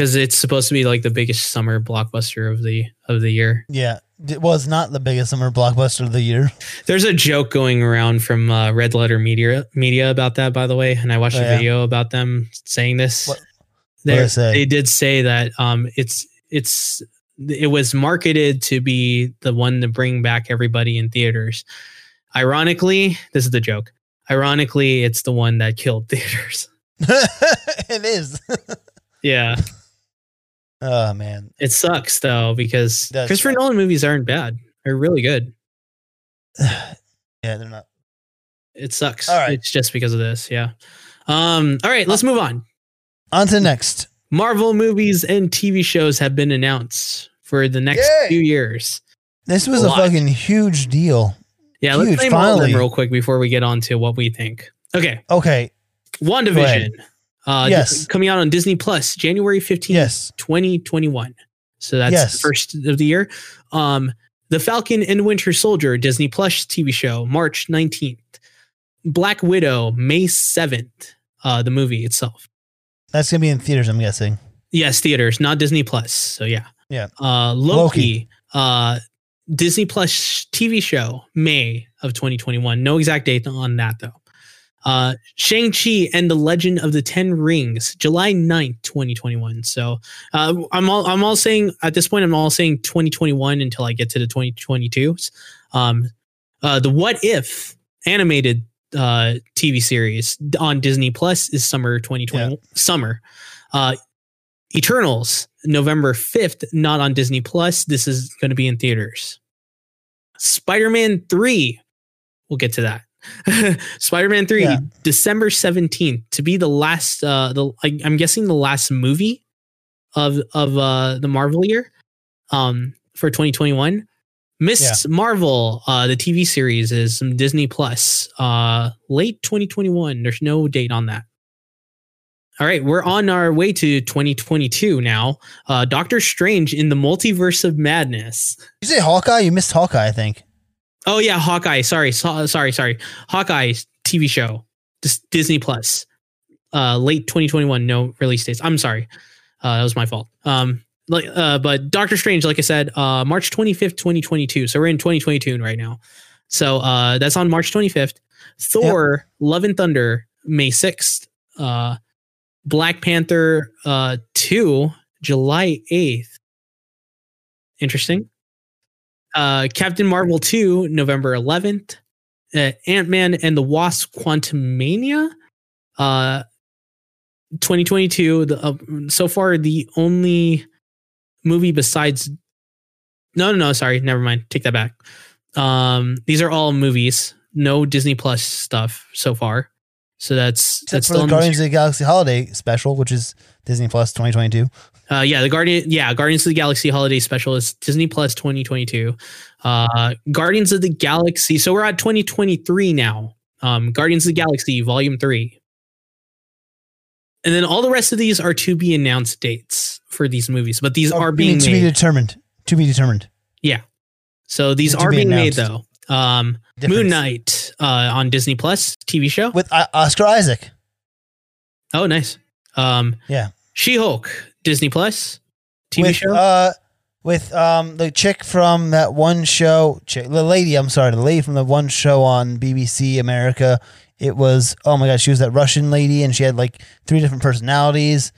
Because it's supposed to be like the biggest summer blockbuster of the of the year. yeah it was not the biggest summer blockbuster of the year. There's a joke going around from uh, Red Letter Media Media about that, by the way, and I watched Oh, a yeah. video about them saying this. What- They they did say that um, it's it's it was marketed to be the one to bring back everybody in theaters. Ironically, this is the joke. Ironically, it's the one that killed theaters. it is. Yeah, oh man, it sucks though because Does Christopher. Nolan movies aren't bad. They're really good. yeah, they're not. It sucks. All right. It's just because of this. Yeah. Um. All right. Let's move on. On to next. Marvel movies and TV shows have been announced for the next Yay! few years. This was A a fucking huge deal. Yeah, Huge, let's name all of them real quick before we get on to what we think. Okay, Okay, WandaVision. Uh, Yes. coming out on Disney Plus January 15th, yes, 2021. So that's Yes. the first of the year. Um, The Falcon and Winter Soldier Disney Plus TV show March 19th. Black Widow May 7th. Uh, the movie itself. that's gonna be in theaters. I'm guessing. Yes, theaters, not Disney Plus. So yeah. Yeah. Uh Loki, uh Disney Plus TV show, May of 2021. No exact date on that though. Uh Shang-Chi and the Legend of the Ten Rings, July 9th, 2021. So uh I'm all I'm all saying at this point, I'm all saying 2021 until I get to the 2022s. Um uh the What If animated uh TV series on Disney Plus is summer 2020 summer. Uh Eternals, November 5th, not on Disney Plus. This is going to be in theaters. Spider Man 3, we'll get to that. Spider Man 3, Yeah. December 17th, to be the last, uh, the I, I'm guessing the last movie of of uh, the Marvel year um, for 2021. Miss Marvel, uh, the TV series is some Disney Plus, uh, late 2021. There's no date on that. All right, we're on our way to 2022 now. Uh, Doctor Strange in the Multiverse of Madness. You say Hawkeye? You missed Hawkeye, I think. Oh yeah, Hawkeye. Sorry, so, sorry, sorry. Hawkeye TV show, Dis- Disney Plus, uh, late 2021. No release dates. I'm sorry, uh, that was my fault. Um, like, uh, but Doctor Strange, like I said, uh, March 25th, 2022. So we're in 2022 right now. So uh, that's on March 25th. Thor: Love and Thunder, May 6th. Uh, Black Panther uh, 2, July 8th. Interesting. Uh, Captain Marvel 2, November 11th. Uh, Ant Man and the Wasp Quantumania, uh, 2022. The, uh, so far, the only movie besides. No, no, no. Sorry. Never mind. Take that back. Um, these are all movies. No Disney Plus stuff so far. So that's Except that's for the Guardians of the Galaxy Holiday Special, which is Disney Plus 2022. Uh, yeah, the Guardian, yeah, Guardians of the Galaxy Holiday Special is Disney Plus 2022. Uh, Guardians of the Galaxy. So we're at 2023 now. Um, Guardians of the Galaxy Volume Three, and then all the rest of these are to be announced dates for these movies, but these Oh, are being to be determined. To be determined. Yeah. So these are be being made though. Um, Moon Knight uh, on Disney Plus TV show. with uh, Oscar Isaac. Oh, nice. Um, Yeah. She Hulk Disney Plus TV with, show. Uh, with um the chick from that one show, chick, the lady. I'm sorry, the lady from the one show on BBC America. It was oh my god, she was that Russian lady, and she had like three different personalities.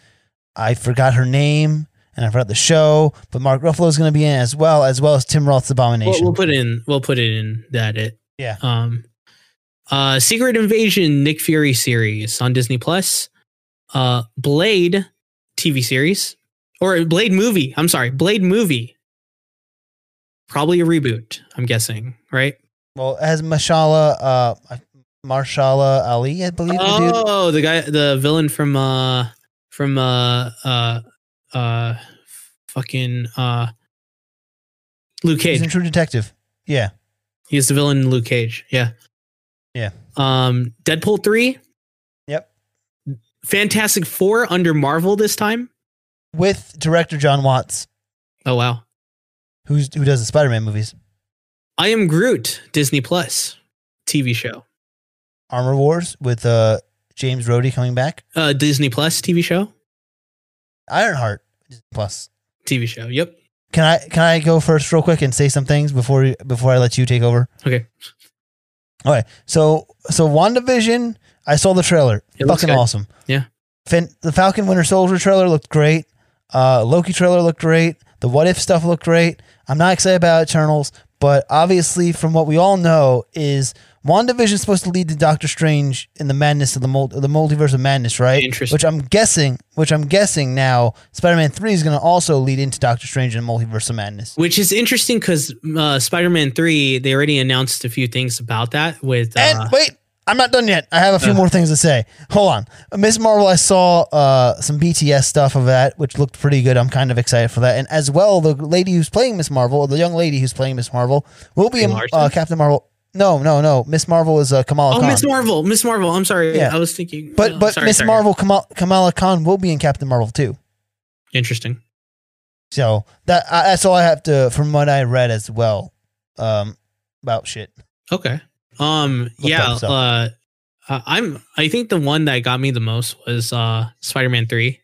I forgot her name, and I forgot the show. But Mark Ruffalo is going to be in as well, as well as Tim Roth's We'll, Abomination. we'll put in. We'll put it in that it. Yeah. Um, uh, Secret Invasion Nick Fury series on Disney Plus. Uh, Blade TV series or Blade movie. I'm sorry, Blade movie. Probably a reboot. I'm guessing, right? well, as Mashallah, uh, Mahershala Ali, I believe. the dude. Oh, the guy, the villain from uh from uh uh uh fucking uh Luke Cage. He's in True Detective. Yeah. He's the villain in Luke Cage. Yeah. Yeah. Um, Deadpool three. Fantastic Four under Marvel this time. With director John Watts, Oh wow. who's who does the Spider-Man movies. I am Groot. Disney Plus TV show. Armor Wars with uh James Rhodey coming back. Uh, Disney Plus TV show. Ironheart plus. TV show. Yep. Can I can I go first real quick and say some things before before I let you take over? Okay. All right. So so WandaVision, I saw the trailer. It Fucking awesome. Yeah. Fin- the Falcon Winter Soldier trailer looked great. Uh, Loki trailer looked great. The What If stuff looked great. I'm not excited about Eternals, but obviously, from what we all know, is WandaVision is supposed to lead to Doctor Strange in the madness of the mul- the multiverse of madness, right? Interesting. Which I'm guessing, which I'm guessing now, Spider-Man Three is going to also lead into Doctor Strange and the multiverse of madness. Which is interesting because uh, Spider-Man three, they already announced a few things about that. With uh, And wait, I'm not done yet. I have a few Uh. more things to say. Hold on. Miss Marvel, I saw uh, some BTS stuff of that, which looked pretty good. I'm kind of excited for that. And as well, the lady who's playing Miss Marvel, or the young lady who's playing Miss Marvel, will be Brie in uh, Captain Marvel. No, no, no. Miss Marvel is uh, Kamala oh, Khan. Miss Marvel, Miss Marvel. I'm sorry, Yeah. I was thinking, but oh, but sorry, Miss sorry. Marvel Kamal, Kamala Khan will be in Captain Marvel too. Interesting. So that I, that's all I have to from what I read as well um, about shit. Okay. Um. Yeah. Uh. uh, I'm. I think the one that got me the most was uh Spider-Man three,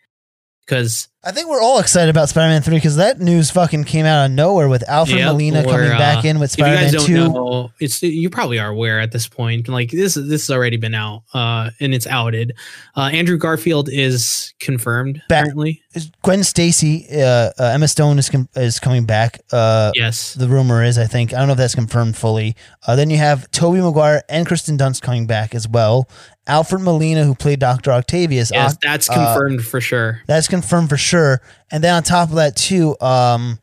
because I think we're all excited about Spider-Man 3 because that news fucking came out of nowhere with Alfred Yep, Molina or, coming back uh, in with if you guys Spider-Man don't 2. know, it's you probably are aware at this point. Like this, this has already been out, uh, and it's outed. Uh, Andrew Garfield is confirmed Back- apparently. Gwen Stacy, uh, uh, Emma Stone is com- is coming back. Uh, Yes. the rumor is, I think, I don't know if that's confirmed fully. Uh, then you have Tobey Maguire and Kirsten Dunst coming back as well. Alfred Molina, who played Doctor Octavius, Yes, Oc- that's uh, confirmed for sure. that's confirmed for sure. And then on top of that too, um,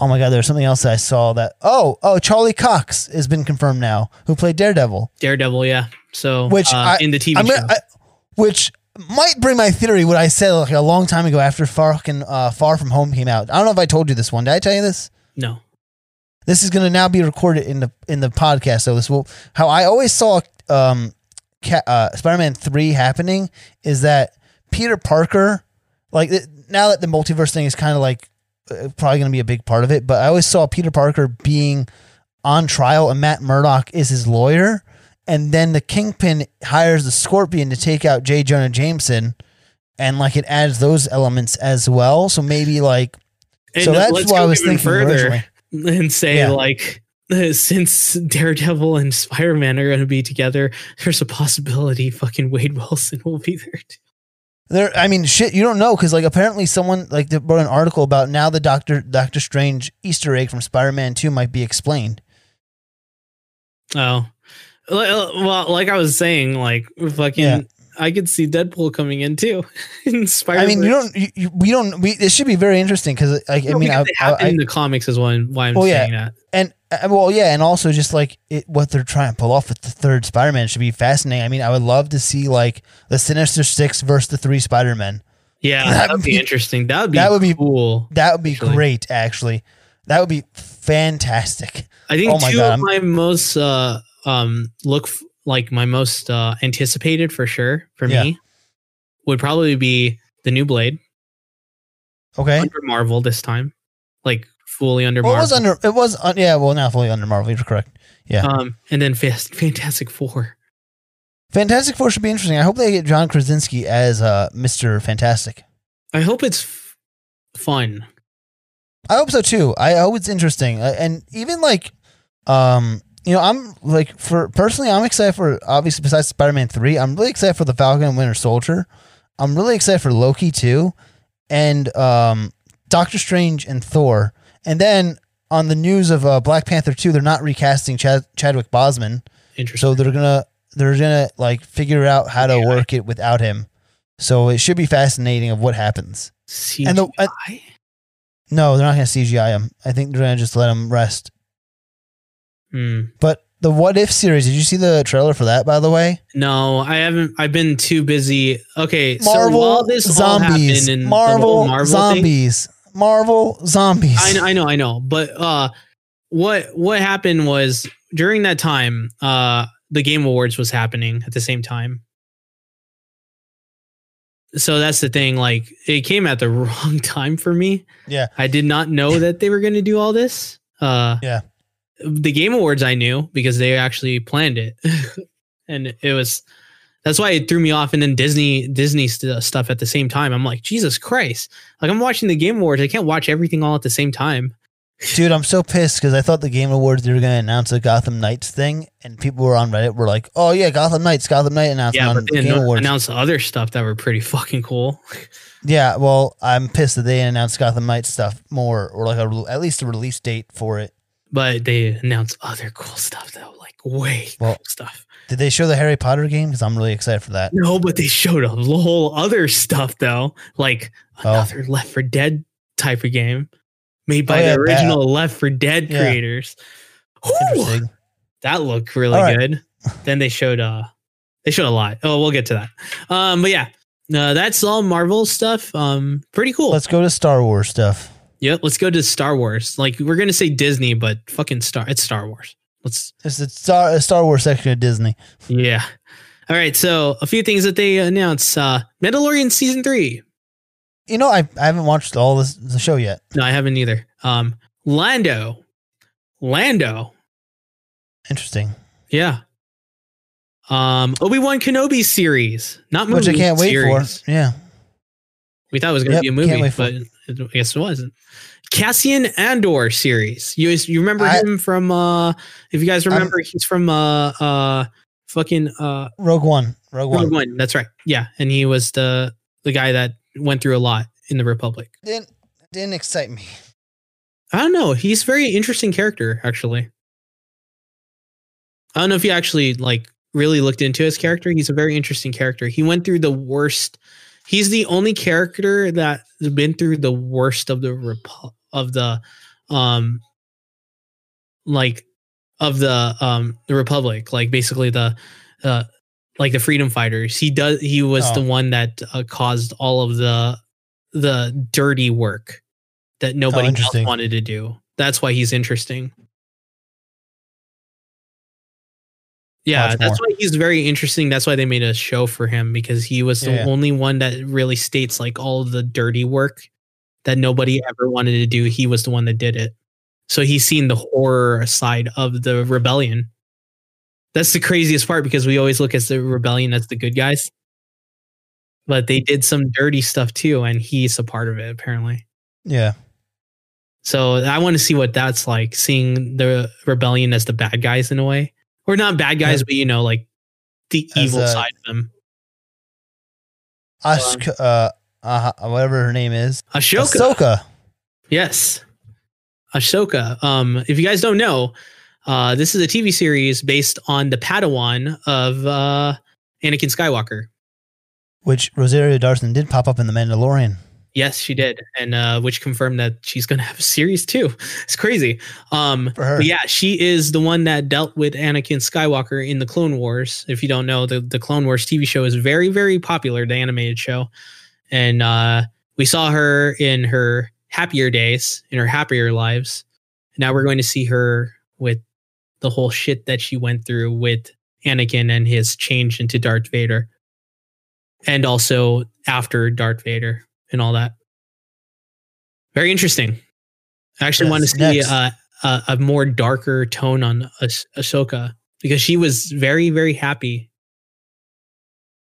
oh my god, there's something else that I saw that. Oh, oh, Charlie Cox has been confirmed now, who played Daredevil, Daredevil, yeah. So Which uh, I- in the TV I'm show. gonna, I, which might bring my theory what I said like a long time ago after fucking uh, Far From Home came out. I don't know if I told you this one. Did I tell you this? no. This is going to now be recorded in the in the podcast. So this will how I always saw um, uh, Spider-Man three happening is that Peter Parker, like now that the multiverse thing is kind of like uh, probably going to be a big part of it, but I always saw Peter Parker being on trial and Matt Murdock is his lawyer, and then the Kingpin hires the Scorpion to take out J. Jonah Jameson, and like it adds those elements as well. So maybe like And so that's let's I was thinking originally. and say Yeah. like since Daredevil and Spider Man are going to be together, there's a possibility fucking Wade Wilson will be there. Too. There, I mean, shit, you don't know because like apparently someone like they wrote an article about now the Doctor Doctor Strange Easter egg from Spider Man Two might be explained. Oh, Well, uh, well, like I was saying, like fucking, Yeah. I could see Deadpool coming in too. in Spider. I mean, you don't, you, you, we don't, we. It should be very interesting because like I mean, I, I, in the comics is why, why I'm Well, yeah. saying that. and uh, well, yeah, and also just like it, what they're trying to pull off with the third Spider Man should be fascinating. I mean, I would love to see like the Sinister Six versus the three Spider Men. Yeah, That that would be be- interesting. That would be that would be- cool. That would be Actually. great, actually. That would be fantastic. I think Oh my two God, of I'm- my most uh um look f- like my most uh anticipated for sure for Yeah. me would probably be the new Blade Okay. under Marvel this time, like fully under Well, it was under. It was. Un, yeah. Well, not fully under Marvel. You're correct. yeah. um, and then Fast, Fantastic Four. Fantastic Four should be interesting. I hope they get John Krasinski as uh, Mister Fantastic. I hope it's f- fun. I hope so too. I hope it's interesting, uh, and even like, um, you know, I'm like for personally, I'm excited for obviously besides Spider Man three, I'm really excited for the Falcon and Winter Soldier. I'm really excited for Loki too, and um, Doctor Strange and Thor. And then on the news of uh, Black Panther two, they're not recasting Chad- Chadwick Boseman, Interesting. so they're gonna they're gonna like figure out how to Yeah. work it without him. So it should be fascinating of what happens. CGI. and the- uh, No, they're not gonna CGI him. I think they're gonna just let him rest. Hmm. But the What If series, did you see the trailer for that? By the way, No, I haven't. I've been too busy. Okay, so Marvel all zombies, happened and the Marvel, Marvel thing, zombies, Marvel zombies. I know, I know, I know. But uh, what what happened was during that time, uh, the Game Awards was happening at the same time. So that's the thing. Like, it came at the wrong time for me. Yeah. I did not know that they were going to do all this. Uh, Yeah. The Game Awards I knew because they actually planned it, and it was. That's why it threw me off. And then Disney Disney st- stuff at the same time. I'm like, Jesus Christ! Like I'm watching the Game Awards. I can't watch everything all at the same time. Dude, I'm so pissed because I thought the Game Awards they were gonna announce a Gotham Knights thing, and people were on Reddit were like, "Oh yeah, Gotham Knights, Gotham Knight announcement Yeah, but they Game anno- Awards." announced other stuff that were pretty fucking cool. yeah, well, I'm pissed that they announced Gotham Knights stuff more, or like a, at least a release date for it. But they announced other cool stuff though, like way Well- cool stuff. Did they show the Harry Potter game? Because I'm really excited for that. No, but they showed a whole other stuff though, like Oh. another Left 4 Dead type of game made by Oh, yeah, the that- original Left 4 Dead Yeah. creators. That looked really All right. good. then they showed uh they showed a lot. Oh, we'll get to that. Um, but yeah, uh, that's all Marvel stuff. Um, pretty cool. Let's go to Star Wars stuff. Yep, let's go to Star Wars. Like we're gonna say Disney, but fucking Star. It's Star Wars. Let's It's the Star a Star Wars section of Disney. yeah. All right, so a few things that they announced. Uh, Mandalorian season three. You know, I, I haven't watched all this the show yet. No, I haven't either. Um, Lando. Lando. Interesting. Yeah. Um, Obi Wan Kenobi series, not movie. Which I can't wait series. for. Yeah. We thought it was going to Yep, be a movie, but it, I guess it wasn't. Cassian Andor series. You you remember I- him from? uh If you guys remember, he's from uh uh fucking uh Rogue One. Rogue One. Rogue One. That's right. Yeah, and he was the the guy that went through a lot in the Republic. Didn't didn't excite me. I don't know. He's a very interesting character, actually. I don't know if you actually like really looked into his character. He's a very interesting character. He went through the worst. He's the only character that's been through the worst of the repu- of the um like of the um the republic like basically the uh like the freedom fighters he does he was Oh. the one that uh, caused all of the the dirty work that nobody else wanted to do that's why he's interesting yeah Much that's more. why he's very interesting that's why they made a show for him because he was the Yeah. only one that really states like all of the dirty work that nobody ever wanted to do he was the one that did it. So he's seen the horror side of the rebellion. That's the craziest part because we always look at the rebellion as the good guys. But they did some dirty stuff too and he's a part of it apparently. Yeah. so i want to see what that's like seeing the rebellion as the bad guys in a way. Or not bad guys Yeah. but you know like the As evil a- side of them. Ashka, uh, uh, whatever her name is. ashoka Ahsoka. Yes. Ahsoka. Um, if you guys don't know, uh, this is a TV series based on the Padawan of uh, Anakin Skywalker. Which Rosario Dawson did pop up in The Mandalorian. Yes, she did, and uh, which confirmed that she's going to have a series too. It's crazy. Um, For her. but yeah, she is the one that dealt with Anakin Skywalker in the Clone Wars. If you don't know, the the Clone Wars TV show is very very popular, the animated show, and uh, we saw her in her happier days, in her happier lives. Now we're going to see her with the whole shit that she went through with Anakin and his change into Darth Vader, and also after Darth Vader and all that. Very interesting. I actually want to see uh, a, a more darker tone on Ahs- Ahsoka because she was very, very happy.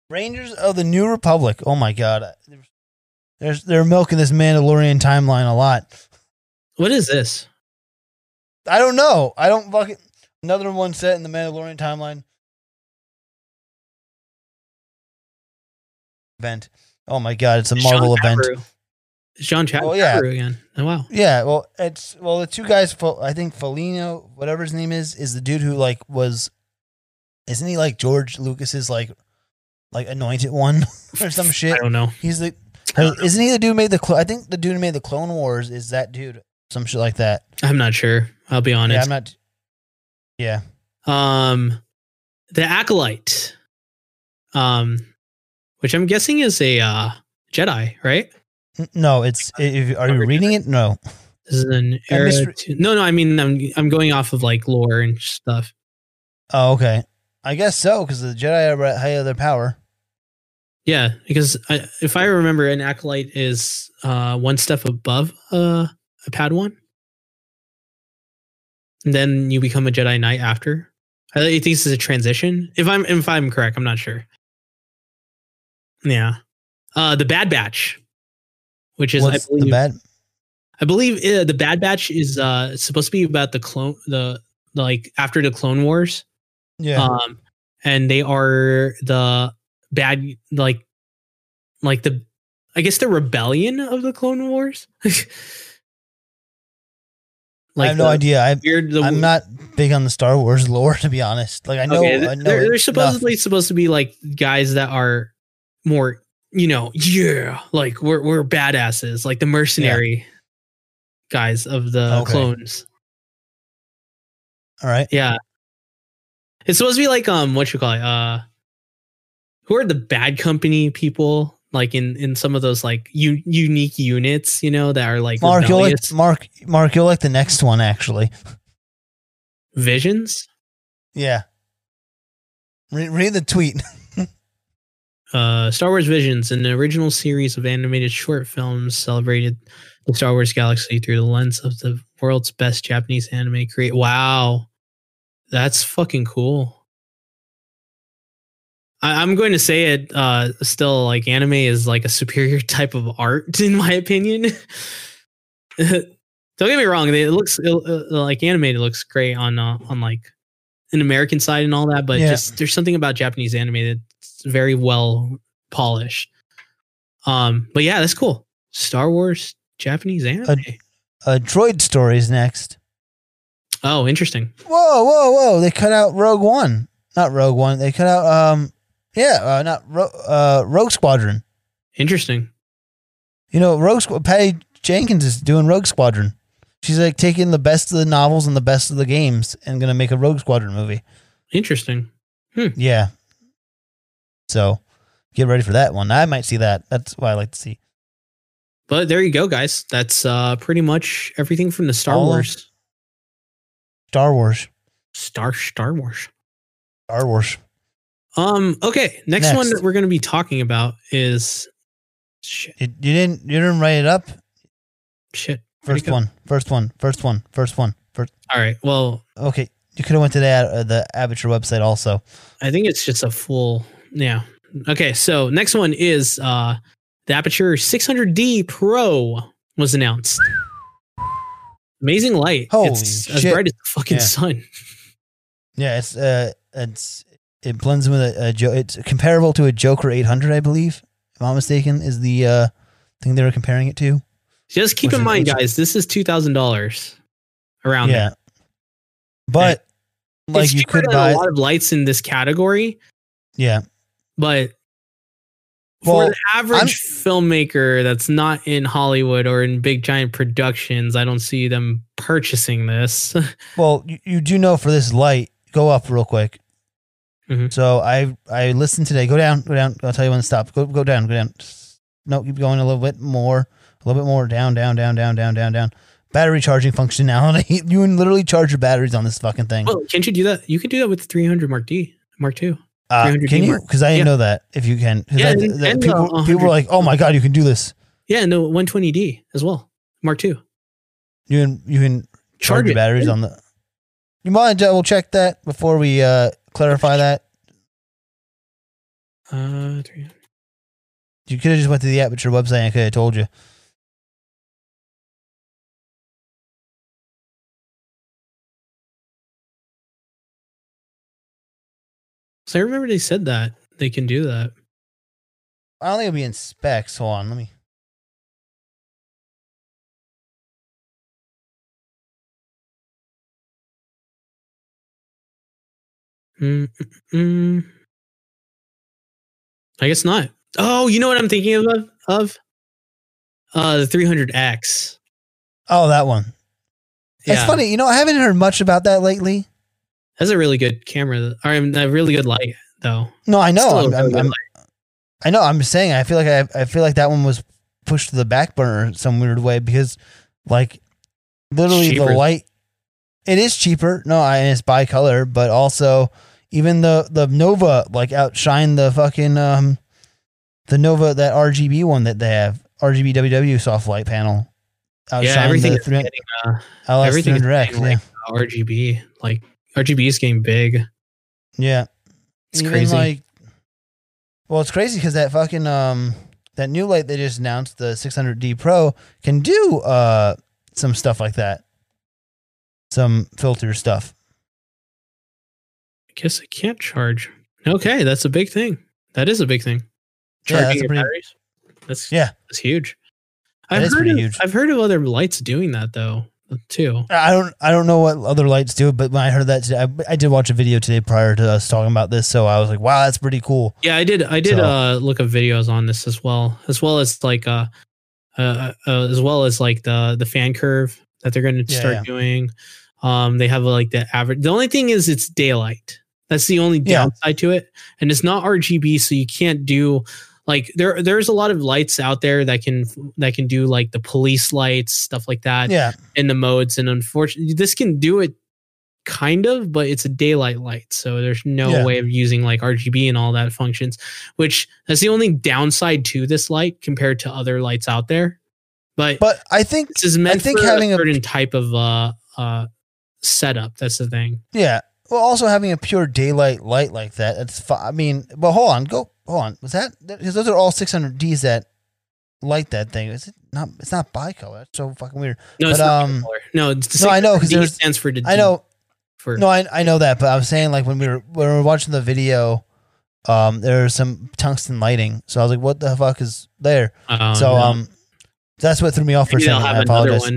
Rangers of the New Republic. Oh my god. There's, they're milking this Mandalorian timeline a lot. What is this? I don't know. I don't fucking. Another one set in the Mandalorian timeline. Event. Oh my god, it's a Marvel John event. John Chad- Oh, yeah. Again. Oh, wow. Yeah, well, it's well the two guys. I think Felino, whatever his name is, is the dude who like was. Isn't he like George Lucas's like, like anointed one or some shit. I don't know. He's the. Isn't he the dude who made the? Clo- I think the dude who made the Clone Wars is that dude. Some shit like that. I'm not sure. I'll be Yeah, honest. I'm not. Yeah, um, the Acolyte, um, which I'm guessing is a uh, Jedi, right? No, it's. If, are you reading it? No. This is an era. to- no, no. I mean, I'm I'm going off of like lore and stuff. Oh, okay. I guess so because the Jedi are at high other power. Yeah, because I, if I remember, an acolyte is uh, one step above uh, a Padawan, and then you become a Jedi Knight after. I think this is a transition. If I'm if I'm correct, I'm not sure. Yeah, uh, the Bad Batch, which is What's I believe the bad? I believe uh, the Bad Batch is uh, supposed to be about the clone the like after the Clone Wars. Yeah. Um, and they are the bad, like, like the, I guess the rebellion of the Clone Wars. I have no idea. I, I'm not big on the Star Wars lore, to be honest. Like I know, Okay, I know they're, they're enough. supposedly supposed to be like guys that are more, you know, yeah, like we're we're badasses, like the mercenary guys of the Okay. clones. All right. Yeah. It's supposed to be like um what you call it? Uh who are the bad company people like in in some of those like u- unique units, you know, that are like Mark, you'll like Mark. Mark, like the next one actually. visions? Yeah. Read, read the tweet. Uh Star Wars Visions, an original series of animated short films celebrated the Star Wars galaxy through the lens of the world's best Japanese anime create. Wow. That's fucking cool. I, I'm going to say it uh still like anime is like a superior type of art in my opinion. Don't get me wrong, it looks it, uh, like animated looks great on uh, on like an American side and all that, but Yeah. just there's something about Japanese anime that's very well polished. Um, but yeah, that's cool. Star Wars Japanese anime. uh, droid stories next. Oh, interesting. Whoa, whoa, whoa! They cut out Rogue One. Not Rogue One. They cut out um, yeah, uh, not Ro- uh, Rogue Squadron. Interesting. You know, Rogue Squ- Patty Jenkins is doing Rogue Squadron. She's like taking the best of the novels and the best of the games and gonna make a Rogue Squadron movie. Interesting. Yeah. So get ready for that one. I might see that. That's what I like to see. But there you go, guys. That's uh pretty much everything from the Star All Wars. Star Wars. Star Star Wars. Star Wars. Um. Okay. Next, one that we're going to be talking about is shit. You, you didn't you didn't write it up? Shit. First one. First one. First one. First one. First All right. Well, Okay. You could have went to the uh, the Aputure website also. I think it's just a full. Yeah. Okay. So next one is uh the Aputure 600D Pro was announced. Amazing light. Holy it's as bright as the fucking Yeah. sun. Yeah, it's uh it's it blends with a, a jo- it's comparable to a Joker 800, I believe. If I'm not mistaken, is the uh thing they were comparing it to. Just keep Which in mind, guys, this is two thousand dollars around yeah. there. But like it's you could buy a lot of lights in this category, yeah. but Well, for the average filmmaker that's not in Hollywood or in big giant productions, I don't see them purchasing this. Well, you, you do know for this light, go up real quick. Mhm. So I I listened today. Go down, go down. I'll tell you when to stop. Go go down, go down. No, keep going a little bit more, a little bit more. Down, down, down, down, down, down, down. Battery charging functionality. You can literally charge your batteries on this fucking thing. well, can't you do that? You can do that with the 300 Mark D, Mark II. Uh, can you? Because I didn't Yeah. know that. If you can, Yeah, that- and- that and, people, uh, people were like, "Oh my god, you can do this." Yeah, no 120D as well. Mark II. You can you can charge, Charge your it. batteries on the. You mind double check that before we uh clarify that? Uh, 300. You could have just went to the Aputure website. and I could have told you. So I remember they said that they can do that. I don't think it'll be in specs. Hold on, let me. Mm, mm, mm. I guess not. Oh, you know what I'm thinking of? Of uh, the 300X. Oh, that one. It's funny, you know. I haven't heard much about that lately. That's a really good camera. Or a really good light, though. No, I know. I'm, really I'm. I know. I'm saying. I feel like I, I feel like that one was pushed to the back burner in some weird way because, like, literally Cheaper. the light. It is cheaper. No, I, and it's bicolor, but also even the the Nova like outshine the fucking um, the Nova that RGB one that they have RGB WW soft light panel. yeah, everything the is getting uh, LS everything is 300X. getting, Yeah, RGB. Like RGB is getting big. yeah. It's Even, crazy. Like, well, it's crazy because that fucking um that new light they just announced, the 600D Pro, can do uh some stuff like that, some filter stuff. I guess I can't charge. Okay, that's a big thing. That is a big thing. Yeah, that's Charging your pretty- batteries. That's Yeah, that's huge. That I've heard of, huge. I've heard of other lights doing that though, too. I don't I don't know what other lights do, but when I heard that today, I, I did watch a video today prior to us talking about this, so I was like, wow, that's pretty cool. Yeah, I did. I did So- uh, look up videos on this as well, as well as like uh, uh, uh as well as like the the fan curve that they're going to Yeah, start yeah. doing. Um, they have like the average. The only thing is it's daylight. That's the only Yeah. downside to it, and it's not RGB, so you can't do like there. There's a lot of lights out there that can that can do like the police lights, stuff like that Yeah, in the modes and unfortunately this can do it kind of but it's a daylight light so there's no Yeah. way of using like rgb and all that functions which that's the only downside to this light compared to other lights out there but, but I think this is meant think for having a a- certain type of uh uh setup that's the thing yeah. Well, also having a pure daylight light like that, fine. I mean, but hold on, go hold on. Was that because those are all 600Ds that light that thing? Is it not? It's not bicolor. That's so fucking weird. no it's But, not um, color. no it's no, I know because there's- stands for I know. for No, I I know that, but I was saying like when we were when we were watching the video, um, there was some tungsten lighting. So I was like, what the fuck is there? um, so um, that's what threw me off for a second. I apologize.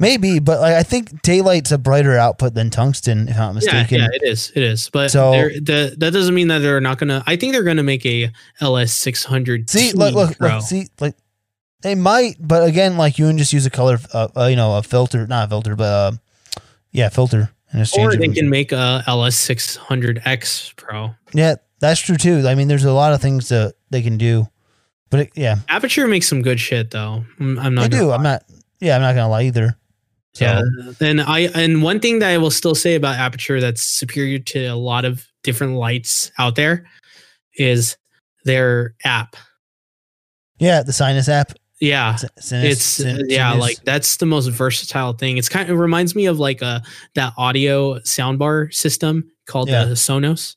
Maybe, but like I think daylight's a brighter output than tungsten, if I'm not mistaken. yeah, yeah it is. It is. But So- the, that doesn't mean that they're not gonna. I think they're gonna make a LS six hundred. See, look, look, look, see, like they might, but again, like you can just use a color, uh, uh, you know, a filter, not a filter, but uh, yeah, filter, and just or change they it. can make a LS six hundred X Pro. Yeah, that's true too. I mean, there's a lot of things that they can do, but it, yeah, Aputure makes some good shit though. I'm, I'm not. they gonna do. lie. I'm not. Yeah, I'm not gonna lie either. So, Yeah. And I and one thing that I will still say about Aputure that's superior to a lot of different lights out there is their app. yeah, the Sidus app. Yeah. Sidus- it's Sin- yeah like that's the most versatile thing it's kind of it reminds me of like a that audio soundbar system called Yeah. the sonos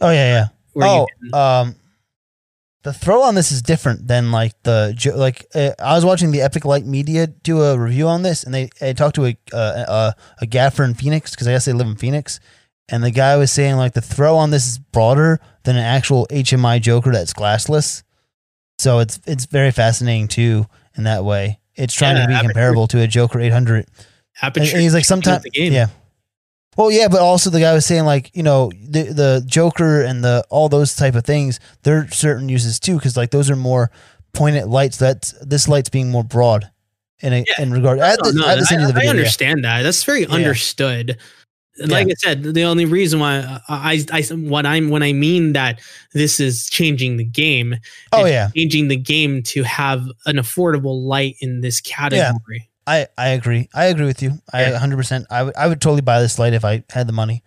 oh yeah, yeah. where oh, can, um, the throw on this is different than like the like. Uh, I was watching the Epic Light Media do a review on this, and they, they talked to a uh, a, a gaffer in Phoenix because I guess they live in Phoenix, and the guy was saying like the throw on this is broader than an actual HMI Joker that's glassless. So it's it's very fascinating too in that way. It's trying Yeah, to be Aputure- comparable to a Joker 800. And, aperture and he's like sometimes yeah. Well, yeah, but also the guy was saying like you know the the Joker and the all those type of things. There are certain uses too because like those are more pointed lights. That this light's being more broad in a, Yeah. in regard. I had No, to, I had to send you the I- I yeah. understand that that's very understood like I said, the only reason why uh, I, I, what I'm when I mean that this is changing the game, Oh yeah, changing the game to have an affordable light in this category. I I agree. I agree with you. I 100. percent I would I would totally buy this light if I had the money.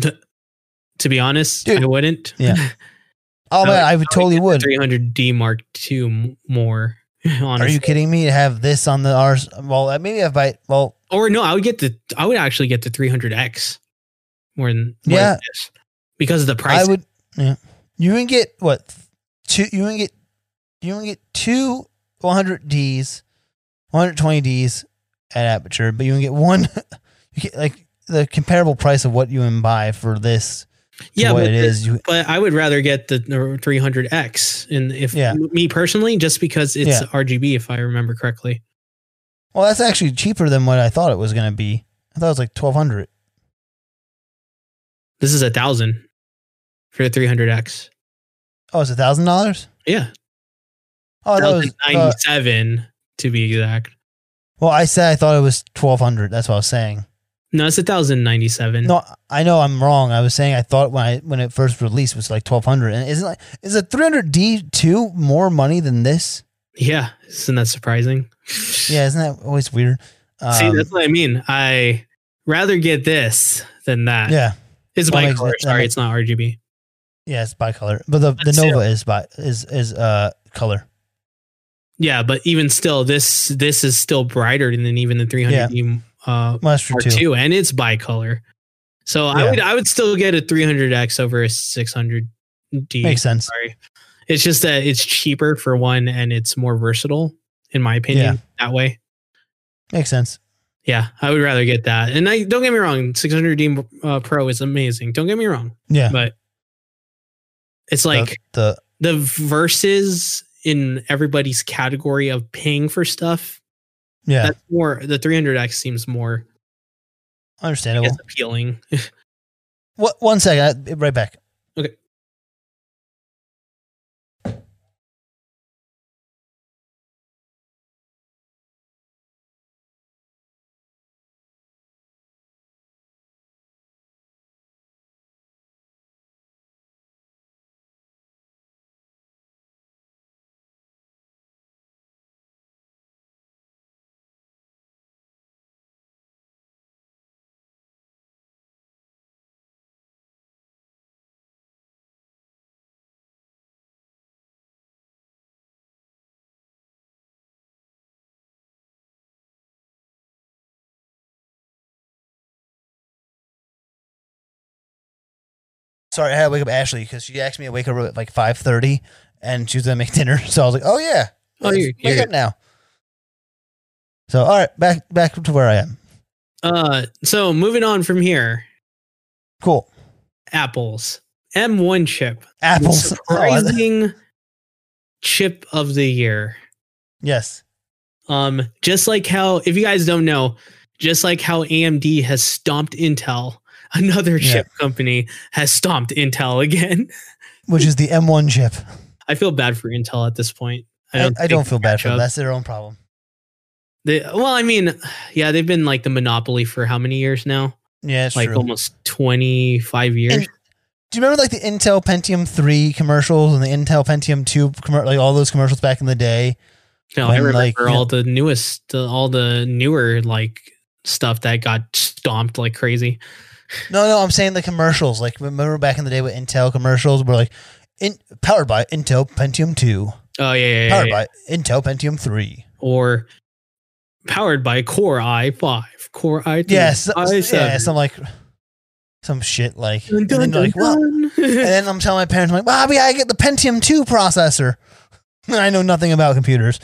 To, to be honest, Dude. I wouldn't. Yeah. Oh I man, would, I would totally would. 300D Mark II more. Honestly. Are you kidding me? To have this on the R? Well, uh, maybe if I well. Or no, I would get the. I would actually get the 300X. More than more yeah, than because of the price. I would. Yeah. You can get what two? You can get you can get two 100Ds 120Ds at Aputure, but you can get one, you get like the comparable price of what you can buy for this. Yeah, what but, it is. You, but I would rather get the 300X, and if yeah. me personally, just because it's yeah. RGB, if I remember correctly. Well, that's actually cheaper than what I thought it was going to be. I thought it was like 1200. This is a thousand for the 300X. Oh, it's a thousand dollars? Yeah. Oh, that was uh, 97. Uh, to be exact. well, I said I thought it was 1200. That's what I was saying. No, it's a thousand ninety seven. No, I know I'm wrong. I was saying I thought when I when it first released was like 1200. And isn't like is a 300D two more money than this? Yeah, isn't that surprising? Yeah, isn't that always weird? Um, See, that's what I mean. I rather get this than that. yeah, it's That bicolor. Sorry, makes- it's not RGB. yeah, it's bicolor, but the the Nova is by is is uh color. Yeah, but even still, this this is still brighter than even the 300D uh, Well, that's true too. R2, and it's bicolor. So I would I would still get a 300X over a 600D. Makes sense. Sorry, it's just that it's cheaper for one, and it's more versatile, in my opinion. That way, Makes sense. yeah, I would rather get that. And I don't get me wrong, 600D uh, Pro is amazing. Don't get me wrong, Yeah, but it's like the, the verses in everybody's category of paying for stuff. yeah, That's more the 300X seems more I understandable. appealing. What one second, I'll be right back. Sorry, I had to wake up Ashley because she asked me to wake up at like five thirty, and she was gonna make dinner. So I was like, "Oh yeah, Oh, you're- wake up now." So all right, back back to where I am. uh, so moving on from here, Cool. apples M1 chip, Apples. Oh, surprising chip of the year. yes. Um, just like how, if you guys don't know, just like how AMD has stomped Intel, another Yeah. chip company has stomped Intel again. Which is the M1 chip. I feel bad for Intel at this point. I don't, I, don't feel bad for them. That's their own problem. They, well, I mean, yeah, they've been like the monopoly for how many years now? Yeah, it's like true. almost 25 years. And- Do you remember like the Intel Pentium 3 commercials and the Intel Pentium 2 commer- like all those commercials back in the day? no, I remember like, all the newest, all the newer like stuff that got stomped like crazy. No, no, I'm saying the commercials. Like remember back in the day with Intel commercials were like in, powered by Intel Pentium 2, Oh yeah, yeah, yeah, powered yeah. by Intel Pentium 3. or powered by Core i5, Core i3, Yes, i7. yeah, some like some shit like Dun, and then dun, like, dun. And then I'm telling my parents, I'm like, Bobby, I get the Pentium 2 processor. And I know nothing about computers.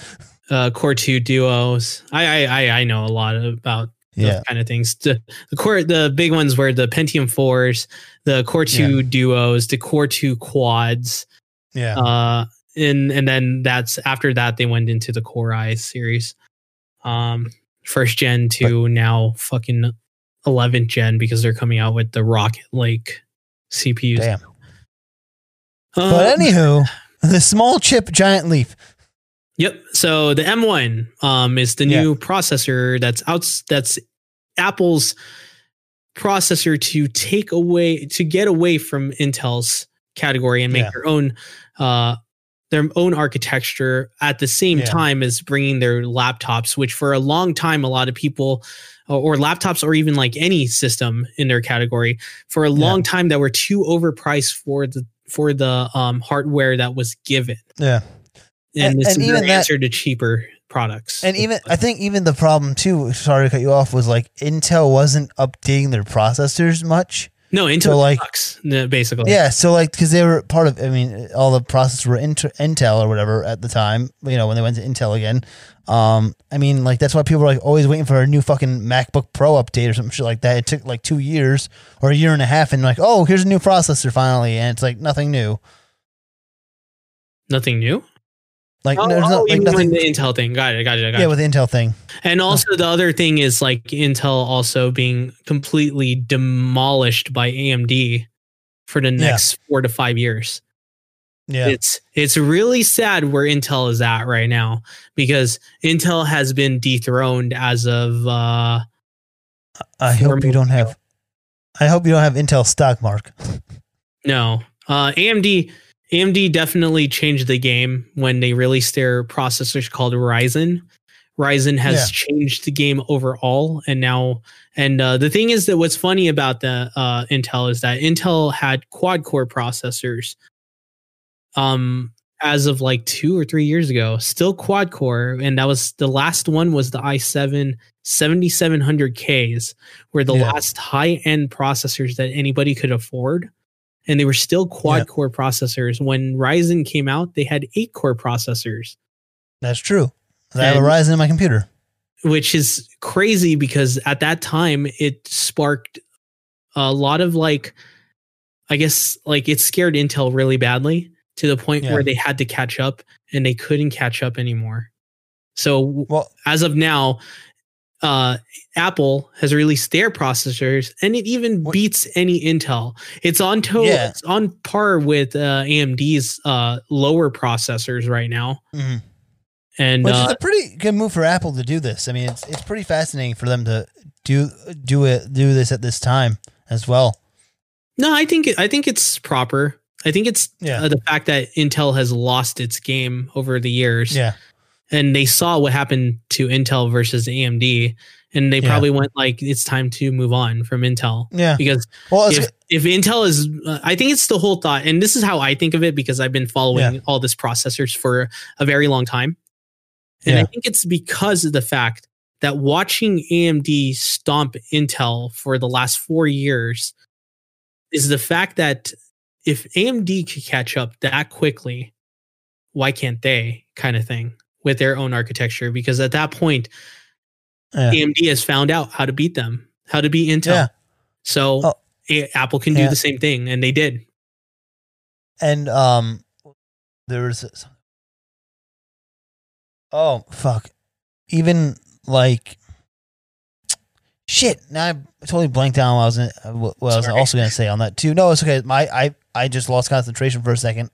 uh, Core two duos. I, I I I know a lot about Yeah. kind of things. The, the core, the big ones were the Pentium fours, the Core two duos, the Core two quads, Yeah. uh, and and then that's after that they went into the Core i series, um, first gen to now fucking eleventh gen because they're coming out with the Rocket Lake CPUs. Damn. Um, But anywho, the small chip giant leap. Yep. So the M1 um, is the Yeah. new processor that's out. That's Apple's processor to take away to get away from Intel's category and make Yeah. their own uh, their own architecture at the same Yeah. time as bringing their laptops, which for a long time a lot of people or, laptops or even like any system in their category for a long time that were too overpriced for the for the um, hardware that was given Yeah. And, And- this and is even the that- answer to cheaper products. And even I think even the problem too, sorry to cut you off, was like Intel wasn't updating their processors much. no, Intel so, like- sucks, basically. Yeah, so like because they were part of, I mean, all the processors were Int- Intel or whatever at the time. You know, when they went to Intel again. Um, I mean, like that's why people are like always waiting for a new fucking MacBook Pro update or some shit like that. It took like two years or a year and a half, and like, oh, here's a new processor finally, and it's like nothing new. Nothing new. Like, Oh, there's oh, no, like nothing. the Intel thing. Got it. Got it. Got Yeah, it. with the Intel thing. And also the other thing is like Intel also being completely demolished by AMD for the next four to five years. Yeah, It's it's really sad where Intel is at right now because Intel has been dethroned as of uh I hope you don't months have. I hope you don't have Intel stock, Mark. No. Uh, AMD AMD definitely changed the game when they released their processors called Ryzen. Ryzen has Yeah. changed the game overall, and now and uh, the thing is that what's funny about the uh, Intel is that Intel had quad core processors, um, as of like two or three years ago, still quad core, and that was the last one was the i7 7700Ks, were the Yeah. last high end processors that anybody could afford and they were still quad Yeah. core processors. When Ryzen came out, they had eight core processors, That's true. I have a Ryzen in my computer. which is crazy because at that time it sparked a lot of like, I guess, like it scared Intel really badly to the point Yeah. where they had to catch up and they couldn't catch up anymore. So Well, as of now, uh, Apple has released their processors, and it even What- beats any Intel. It's on to Yeah. it's on par with uh, AMD's uh, lower processors right now, mhm. and which uh, is a pretty good move for Apple to do this. I mean, it's it's pretty fascinating for them to do do it do this at this time as well. no, I think I think it's proper. I think it's Yeah. uh, the fact that Intel has lost its game over the years, Yeah, and they saw what happened to Intel versus AMD, and they Yeah. probably went like, "It's time to move on from Intel." yeah. Because Well, if, if Intel is, uh, I think it's the whole thought, and this is how I think of it because I've been following Yeah. all this processors for a very long time, and I think it's because of the fact that watching AMD stomp Intel for the last four years is the fact that if AMD could catch up that quickly, why can't they? Kind of thing with their own architecture, because at that point, yeah. AMD has found out how to beat them, how to beat Intel. Yeah. So Oh. A- Apple can do the same thing, and they did. and um, there was. Oh fuck! even like shit. Now I totally blanked out. What I was gonna, uh, what I was also going to say on that too. No, it's okay. My I I just lost concentration for a second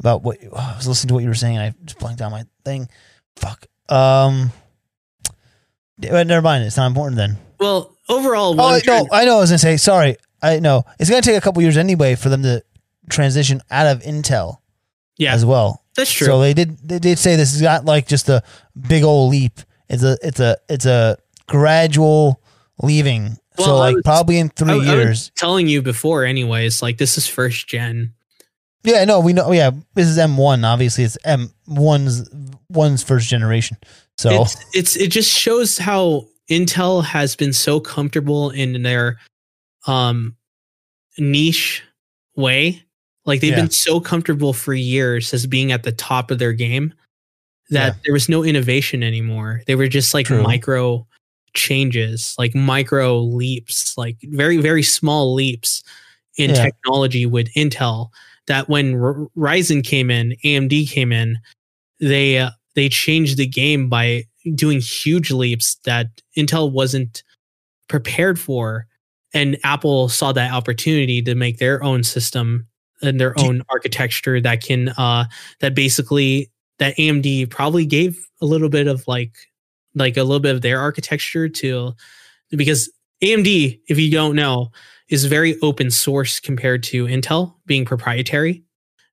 about what I was listening to what you were saying. And I just blanked out my thing. Fuck. Um. But never mind. It's not important then. Well, overall, Oh no, I know. I was gonna say sorry. I know it's gonna take a couple years anyway for them to transition out of Intel yeah, as well. that's true. So they did. They did say this is not like just a big old leap. It's a. It's a. It's a gradual leaving. so Well, I like was- probably in I, three I was years. telling you before, anyways. Like this is first gen. Yeah. No. We know. Yeah. This is M one. Obviously, it's M one's one's first generation. So It's it's it just shows how Intel has been so comfortable in their um niche way. Like they've Yeah. been so comfortable for years as being at the top of their game that Yeah. there was no innovation anymore. They were just like True. micro changes, like micro leaps, like very very small leaps in Yeah. technology with Intel that when R- Ryzen came in, AMD came in, they uh, they changed the game by doing huge leaps that Intel wasn't prepared for, and Apple saw that opportunity to make their own system and their own architecture that can uh that basically that AMD probably gave a little bit of like like a little bit of their architecture to because AMD, if you don't know, is very open source compared to Intel being proprietary.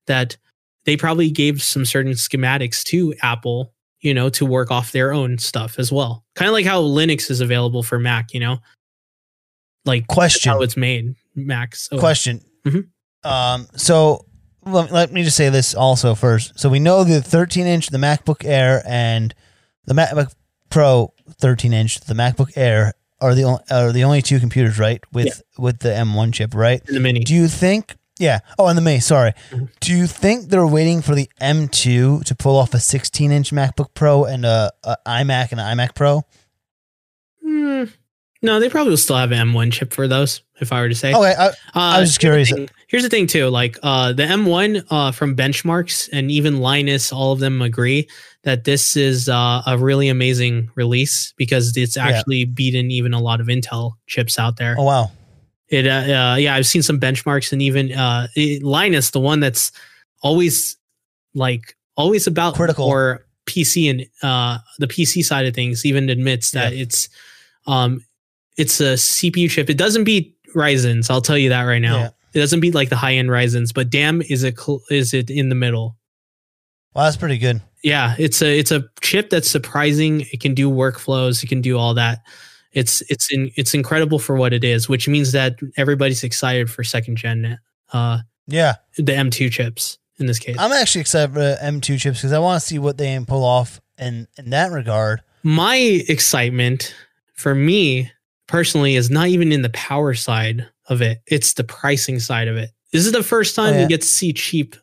That they probably gave some certain schematics to Apple, you know, to work off their own stuff as well. Kind of like how Linux is available for Mac, you know, like question. how it's made. Mac. So question. Mhm. Um, so let, let me just say this also first. So we know the 13 inch, the MacBook Air, and the MacBook Pro 13 inch, the MacBook Air are the only, are the only two computers, right? With with the M1 chip, right? in the mini. Do you think? Yeah. Oh, and the May. Sorry. Mhm. Do you think they're waiting for the M2 to pull off a 16 inch MacBook Pro and a, a iMac and an iMac Pro? Hmm. No, they probably will still have an M1 chip for those. If I were to say, Okay. I, Uh, I was just here's curious. thing- Here's the thing too, like uh, the M1 uh, from benchmarks and even Linus, all of them agree that this is uh, a really amazing release because it's Yeah. actually beaten even a lot of Intel chips out there. oh wow. It, uh, uh, yeah, I've seen some benchmarks and even uh, it, Linus, the one that's always like always about Critical. or PC and uh, the PC side of things, even admits that it's um, it's a CPU chip. It doesn't beat Ryzen's. I'll tell you that right now. Yeah. It doesn't beat like the high end Ryzen's, but damn, is it cl- is it in the middle? Well, that's pretty good. Yeah, it's a it's a chip that's surprising. It can do workflows. It can do all that. It's it's in, it's incredible for what it is, which means that everybody's excited for second gen, uh, Yeah. the M2 chips in this case. I'm actually excited for M2 chips because I want to see what they can pull off in in that regard. My excitement for me personally is not even in the power side of it; it's the pricing side of it. This is the first time Oh, yeah. we get to see cheap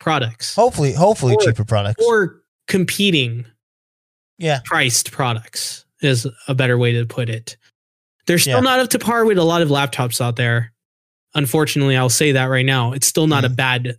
products Hopefully, hopefully Or- cheaper products. or competing yeah, priced products is a better way to put it. They're still Yeah. not up to par with a lot of laptops out there. Unfortunately, I'll say that right now. It's still not a Mhm. bad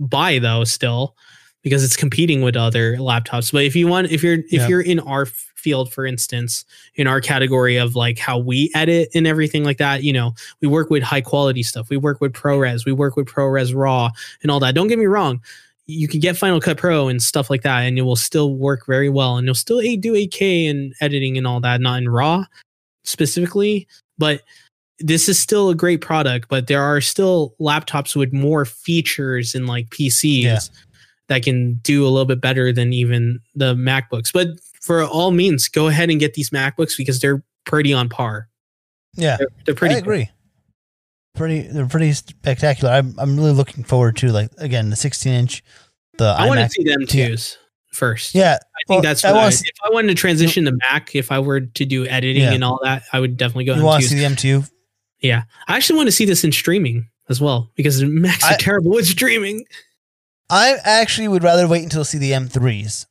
buy though, still, because it's competing with other laptops. But if you want, if you're if Yeah. you're in our field, for instance, in our category of like how we edit and everything like that, you know, we work with high quality stuff. We work with ProRes, we work with ProRes RAW and all that. Don't get me wrong you can get Final Cut Pro and stuff like that, and it will still work very well, and you'll still do 8K and editing and all that, not in RAW specifically, but this is still a great product. But there are still laptops with more features and like PCs Yeah. That can do a little bit better than even the MacBooks. But for all means, go ahead and get these MacBooks because they're pretty on par. yeah, They're, they're pretty. I agree. Pretty, they're pretty spectacular. I'm, I'm really looking forward to like again the 16 inch, the I want to see them twos first. Yeah, I think Well, that's what I, wanna if I wanted to transition to Mac, if I were to do editing Yeah. and all that, I would definitely go you want to see the M2? yeah, I actually want to see this in streaming as well because Macs are I- terrible with streaming I actually would rather wait until see the M3s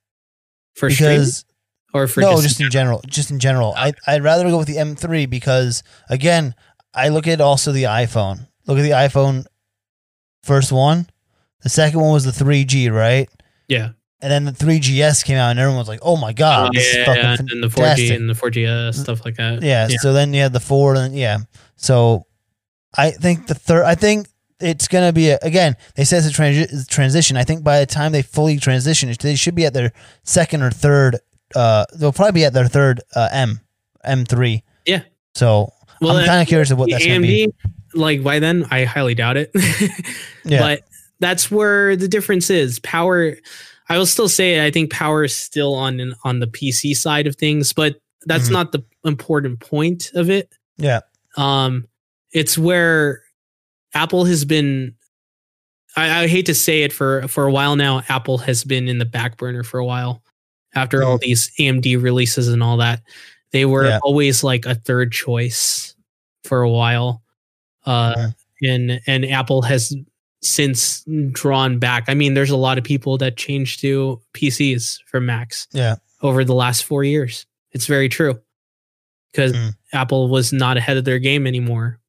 for streaming because or for no, just, just, in general, just in general. I I'd rather go with the M3 because again, I look at also the iPhone. Look at the iPhone first one. The second one was the 3G, right? yeah. and then the 3GS came out, and everyone was like, "Oh my god, Oh, yeah, yeah, and the 4G fantastic." and the 4GS mm-hmm. stuff like that. yeah, So then you had the four, and yeah. So I think the third. I think it's gonna be a, again. They said it's a transi- transition. I think by the time they fully transition, they should be at their second or third. Uh, they'll probably be at their third uh, M M three. Yeah. So Well, I'm kind of curious of what that's gonna be. AMD, like by then, I highly doubt it. Yeah. But that's where the difference is. Power. I will still say I think power is still on on the PC side of things, but that's Mhm. not the important point of it. Yeah. Um, it's where Apple has been. I, I hate to say it for for a while now. Apple has been in the back burner for a while. After all these AMD releases and all that, they were Yeah. always like a third choice for a while. Uh, and and Apple has since drawn back. I mean, there's a lot of people that changed to PCs from Macs Yeah. over the last four years. It's very true because Mm. Apple was not ahead of their game anymore.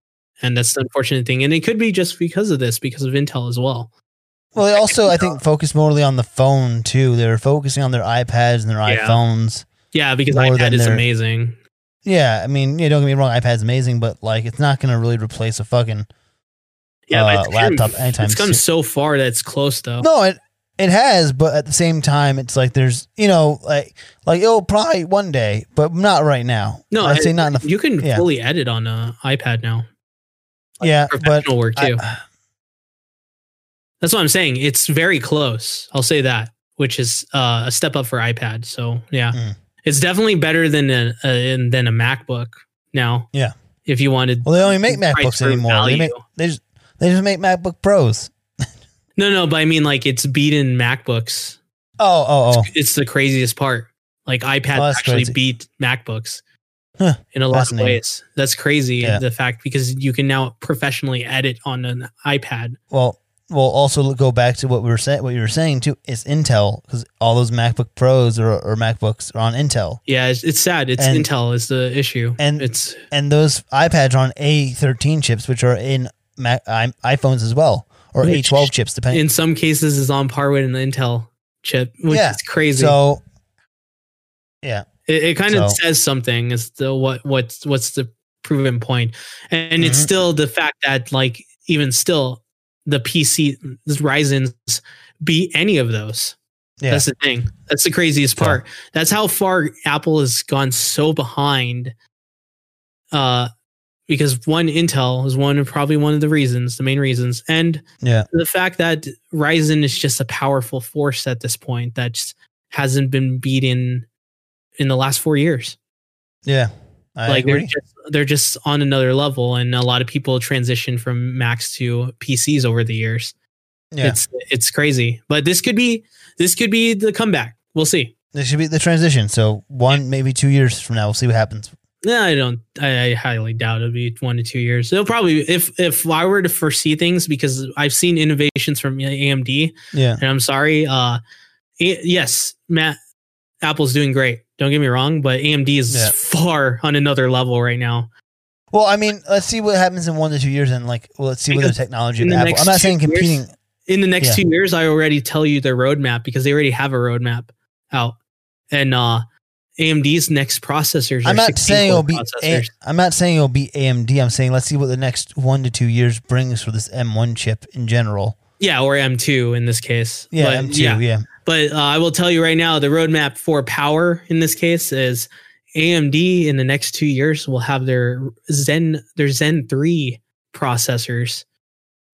And that's the unfortunate thing. And it could be just because of this, because of Intel as well. Well, they also I think focus morely on the phone too. They're focusing on their iPads and their Yeah. iPhones. Yeah, because More iPad than is their- amazing. Yeah, I mean, yeah, don't get me wrong, iPad's amazing, but like, it's not going to really replace a fucking Yeah, uh, it's laptop come, anytime It's come soon. so far that it's close though. No, it it has, but at the same time, it's like there's you know like like it'll probably one day, but not right now. No, I'd I- say not in the you can yeah. fully edit on a iPad now. Yeah, but Professional work too. I- That's what I'm saying. It's very close. I'll say that, which is uh, a step up for iPad. So yeah, Mm. it's definitely better than a, a than a MacBook now. Yeah. if you wanted. well, they only make MacBooks anymore. They make they just they just make MacBook Pros. No, no, but I mean like it's beaten MacBooks. Oh, oh, oh. It's the craziest part. Like iPad Oh, actually crazy. beat MacBooks Huh. in a lot of ways. That's crazy. Yeah. The fact because you can now professionally edit on an iPad. Well, we'll also go back to what we were saying. What you were saying too is Intel because all those MacBook Pros or, or MacBooks are on Intel, Yeah, it's, it's sad. It's And- Intel is the issue, and- it's and those iPads are on A13 chips, which are in Mac, i- iPhones as well, or A12 chips, depending. in some cases is on par with an Intel chip, which Yeah. is crazy. So, yeah, it, it kind of says something as to what what's what's the proven point, and it's Mhm. still the fact that like even still the PC Ryzen's beat any of those. yeah, That's the thing. That's the craziest So- part. That's how far Apple has gone so behind. Uh, because one Intel is one probably one of the reasons, the main reasons, and yeah, the fact that Ryzen is just a powerful force at this point that hasn't been beaten in the last four years. yeah. I like they're just they're just on another level, and a lot of people transition from Macs to PCs over the years. Yeah, It's it's crazy, but this could be this could be the comeback. We'll see. this should be the transition. So one, maybe two years from now, we'll see what happens. No, I don't. I, I highly doubt it'll be one to two years. It'll probably if if I were to foresee things because I've seen innovations from AMD, Yeah, and I'm sorry. Uh, yes, Matt, Apple's doing great. Don't get me wrong, but AMD is Yeah. far on another level right now. Well, I mean, let's see what happens in one to two years, and like, well, let's see what the technology in the Apple. next I'm not two saying years- competing. In the next Yeah. two years, I already tell you their roadmap because they already have a roadmap out, and uh, AMD's next processors. I'm not saying it'll core be. A, processors. I'm not saying it'll be AMD. I'm saying let's see what the next one to two years brings for this M1 chip in general. yeah, or M2 in this case. Yeah, But, M2. Yeah, But uh, I will tell you right now, the roadmap for power in this case is AMD in the next two years will have their Zen their Zen three processors,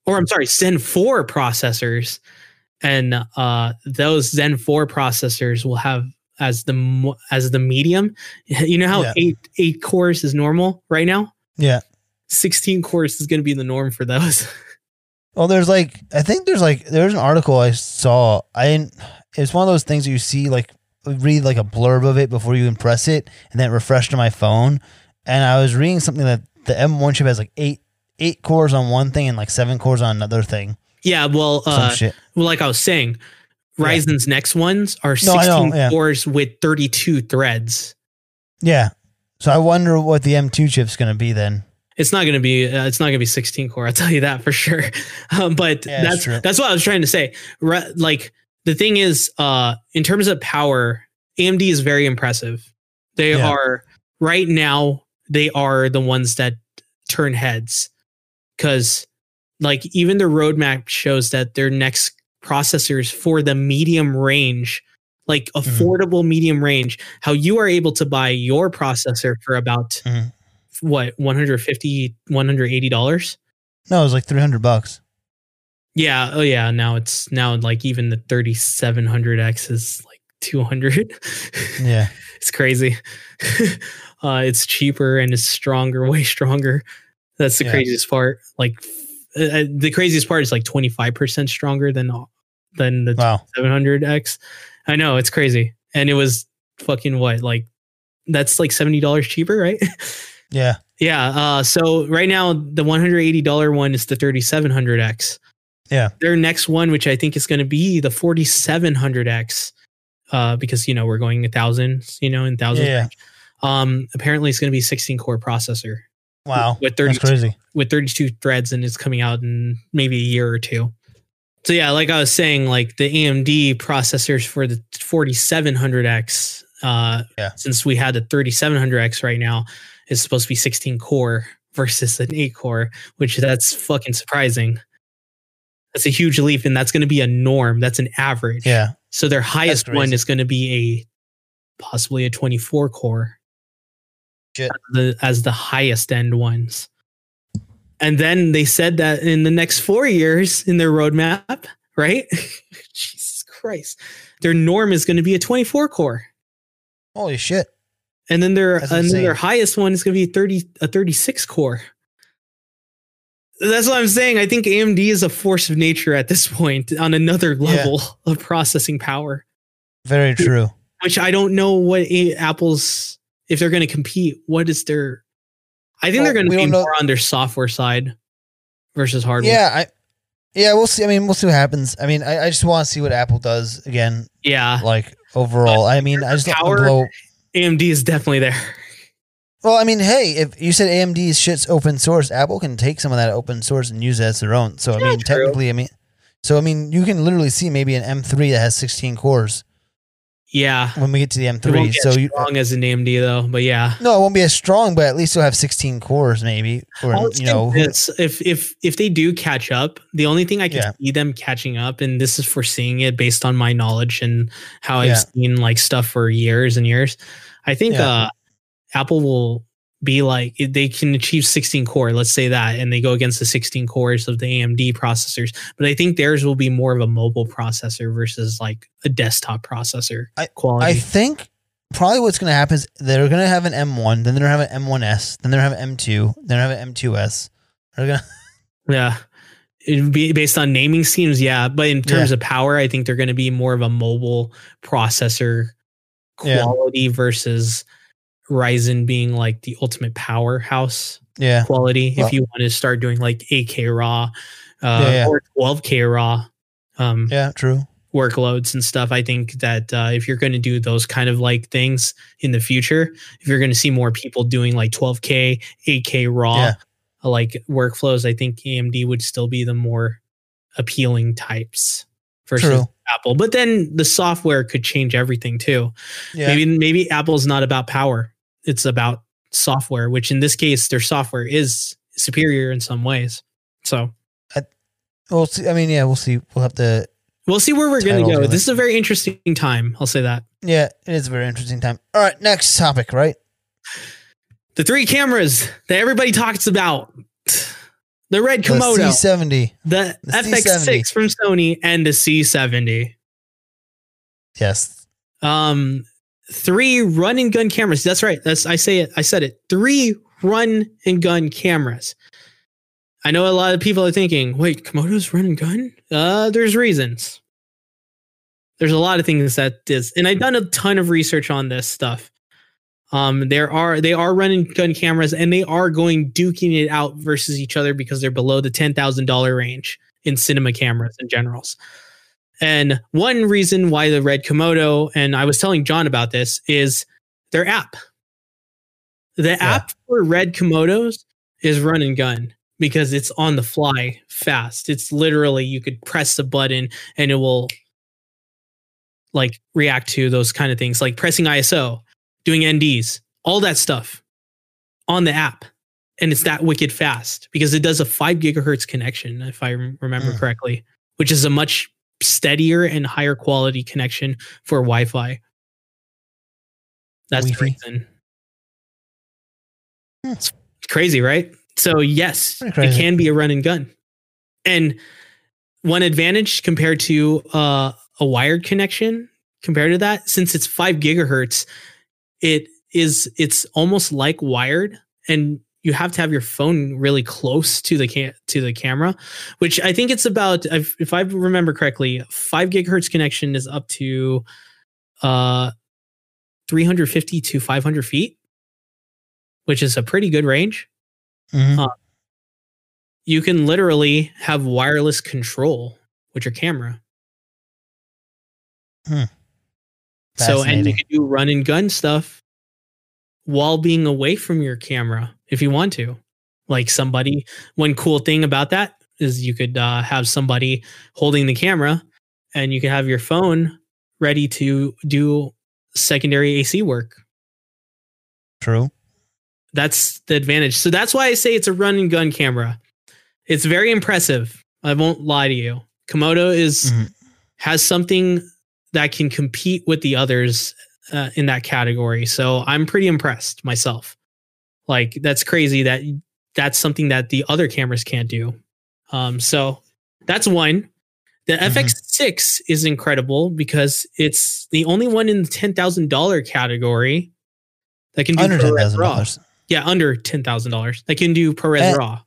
or I'm sorry, Zen four processors, and uh, those Zen four processors will have as the as the medium. You know how Yeah. eight eight cores is normal right now. yeah. Sixteen cores is going to be the norm for those. Well, there's like I think there's like there's an article I saw. I didn't. It's one of those things that you see like read like a blurb of it before you impress it, and then it refreshed on my phone. And I was reading something that the M1 chip has like eight eight cores on one thing and like seven cores on another thing. yeah, well, uh. Well, like I was saying, Yeah. Ryzen's next ones are 16 know, yeah. cores with 32 threads. Yeah. So I wonder what the M2 chip's going to be then. It's not going to be. Uh, it's not going to be 16 core. I'll tell you that for sure. Um, but Yeah, that's that's that's what I was trying to say. Ri- like the thing is, uh, in terms of power, AMD is very impressive. They Yeah. are right now. They are the ones that turn heads because, like, even the roadmap shows that their next processors for the medium range, like affordable medium range, how you are able to buy your processor for about Mhm. What 150 180 dollars No, it was like three hundred bucks. yeah oh yeah now it's now like even the 3700x is like 200 Yeah. it's crazy uh it's cheaper and it's stronger way stronger that's the Yeah. craziest part like uh, uh, the craziest part is like 25% stronger than than the Wow. 700x i know it's crazy and it was fucking what like that's like $70 cheaper right Yeah. Yeah. Uh, so right now, the $180 one is the 3700X. Yeah. Their next one, which I think is going to be the 4700X, uh, because, you know, we're going a thousand, you know, in thousands. Yeah. Um, apparently it's going to be 16 core processor Wow. with That's 32, crazy. with 32 threads and it's coming out in maybe a year or two. So yeah, like I was saying, like the AMD processors for the 4700X, uh, Yeah. since we had the 3700X right now, is supposed to be 16 core versus an 8 core, which that's fucking surprising. That's a huge leap, and that's going to be a norm. That's an average. Yeah. So their highest one is going to be a possibly a 24 core Shit. the, as the highest end ones. And then they said that in the next four years in their roadmap, right? Jesus Christ. Their norm is going to be a 24 core. Holy shit. And then their That's and then their highest one is going to be 30 a 36 core. That's what I'm saying. I think AMD is a force of nature at this point on another Yeah. level of processing power, Very true. which I don't know what Apple's if they're going to compete. What is their I think Well, they're going to be more on their software side versus hardware. Yeah. I. Yeah, we'll see. I mean, we'll see what happens. I mean, I, I just want to see what Apple does again. Yeah. Like overall, I mean, I just don't Power- blow. AMD is definitely there. Well, I mean, hey, if you said AMD's shit's open source, Apple can take some of that open source and use it as their own. So I mean, true. technically, I mean, so I mean, you can literally see maybe an M3 that has 16 cores Yeah. when we get to the It won't M3. get So you, strong as an AMD though, but yeah. no, it won't be as strong, but at least you'll have 16 cores, maybe, or I'll you know, this, if if if they do catch up, the only thing I can Yeah. see them catching up, and this is foreseeing it based on my knowledge and how Yeah. I've seen like stuff for years and years. I think Yeah. uh Apple will be like they can achieve 16 core, let's say that, and they go against the 16 cores of the AMD processors. But I think theirs will be more of a mobile processor versus like a desktop processor I- quality. I think probably what's going to happen is they're going to have an M1, then they're going to have an M1S, then they're going to have an M2, then they're going to have an M2S. They're going to, Yeah. It'd be based on naming schemes, yeah. But in terms Yeah. of power, I think they're going to be more of a mobile processor Yeah. quality versus Ryzen being like the ultimate powerhouse yeah, quality. Well- if you want to start doing like 8K raw uh, Yeah, yeah. or 12K raw um, yeah, true. workloads and stuff, I think that uh, if you're going to do those kind of like things in the future, if you're going to see more people doing like 12K, 8K raw Yeah. like workflows, I think AMD would still be the more appealing types versus True. Apple. But then the software could change everything too. Yeah. Maybe maybe Apple's not about power. It's about software, which in this case their software is superior in some ways. So We'll see. I mean, yeah, we'll see. We'll have to. we'll see where we're going to go. This is a very interesting time. I'll say that. Yeah, it is a very interesting time. All right, next topic, right? The three cameras that everybody talks about. The red Komodo, The Komodo, C70. the, the FX6 C70. from Sony, and the C70. Yes. Um, three run and gun cameras. That's right. That's I say it. I said it. Three run and gun cameras. I know a lot of people are thinking, wait, Komodo's run and gun? Uh, there's reasons. There's a lot of things that is, and I've done a ton of research on this stuff. Um, there are they are run and gun cameras, and they are going duking it out versus each other because they're below the ten thousand dollar range in cinema cameras in generals. And one reason why the Red Komodo, and I was telling John about this, is their app. The app for Red Komodos is run and gun because it's on the fly fast. It's literally you could press the button and it will like react to those kind of things, like pressing ISO, doing NDs, all that stuff on the app. And it's that wicked fast because it does a five gigahertz connection, if I remember Mm. correctly, which is a much steadier and higher quality connection for Wi Fi. That's Wi-Fi. reason. Hmm. It's crazy, right? So, yes, it can be a run and gun. And one advantage compared to uh, a wired connection compared to that since it's 5 gigahertz it is it's almost like wired and you have to have your phone really close to the cam- to the camera which i think it's about if if i remember correctly 5 gigahertz connection is up to uh 350 to 500 feet which is a pretty good range Mhm. Uh, you can literally have wireless control with your camera. So, and you can do run and gun stuff while being away from your camera if you want to. Like somebody, one cool thing about that is you could uh, have somebody holding the camera and you can have your phone ready to do secondary AC work. True. That's the advantage. So that's why I say it's a run and gun camera. It's very impressive. I won't lie to you. Komodo is Mhm. has something that can compete with the others uh, in that category. So I'm pretty impressed myself. Like that's crazy that that's something that the other cameras can't do. Um, so that's one. The Mhm. FX6 is incredible because it's the only one in the ten thousand dollar category that can do Under ten thousand RAW. dollars, Yeah, under ten thousand dollars. That can do ProRes And- RAW,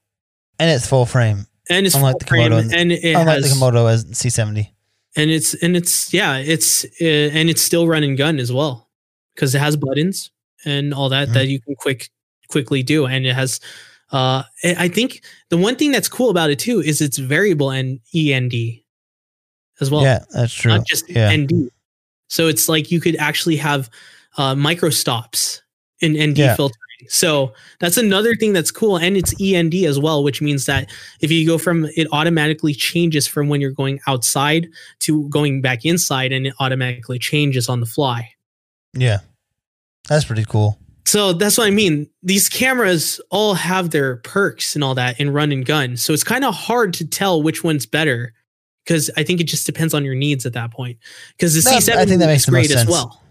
and it's full frame, and it's unlike full the frame, Komodo and- it unlike has, the Komodo as C70. and it's and it's yeah, it's uh, and it's still run and gun as well because it has buttons and all that Mhm. that you can quick quickly do, and it has. Uh, I think the one thing that's cool about it too is it's variable and END as well. yeah, that's true. not just yeah. ND. So it's like you could actually have uh, micro stops in ND Yeah. filtering. So that's another thing that's cool, and it's END as well, which means that if you go from it automatically changes from when you're going outside to going back inside, and it automatically changes on the fly. yeah, that's pretty cool. So that's what I mean. These cameras all have their perks and all that in run and gun. So it's kind of hard to tell which one's better because I think it just depends on your needs at that point. Because the No, C70 I think that makes is the most great as well.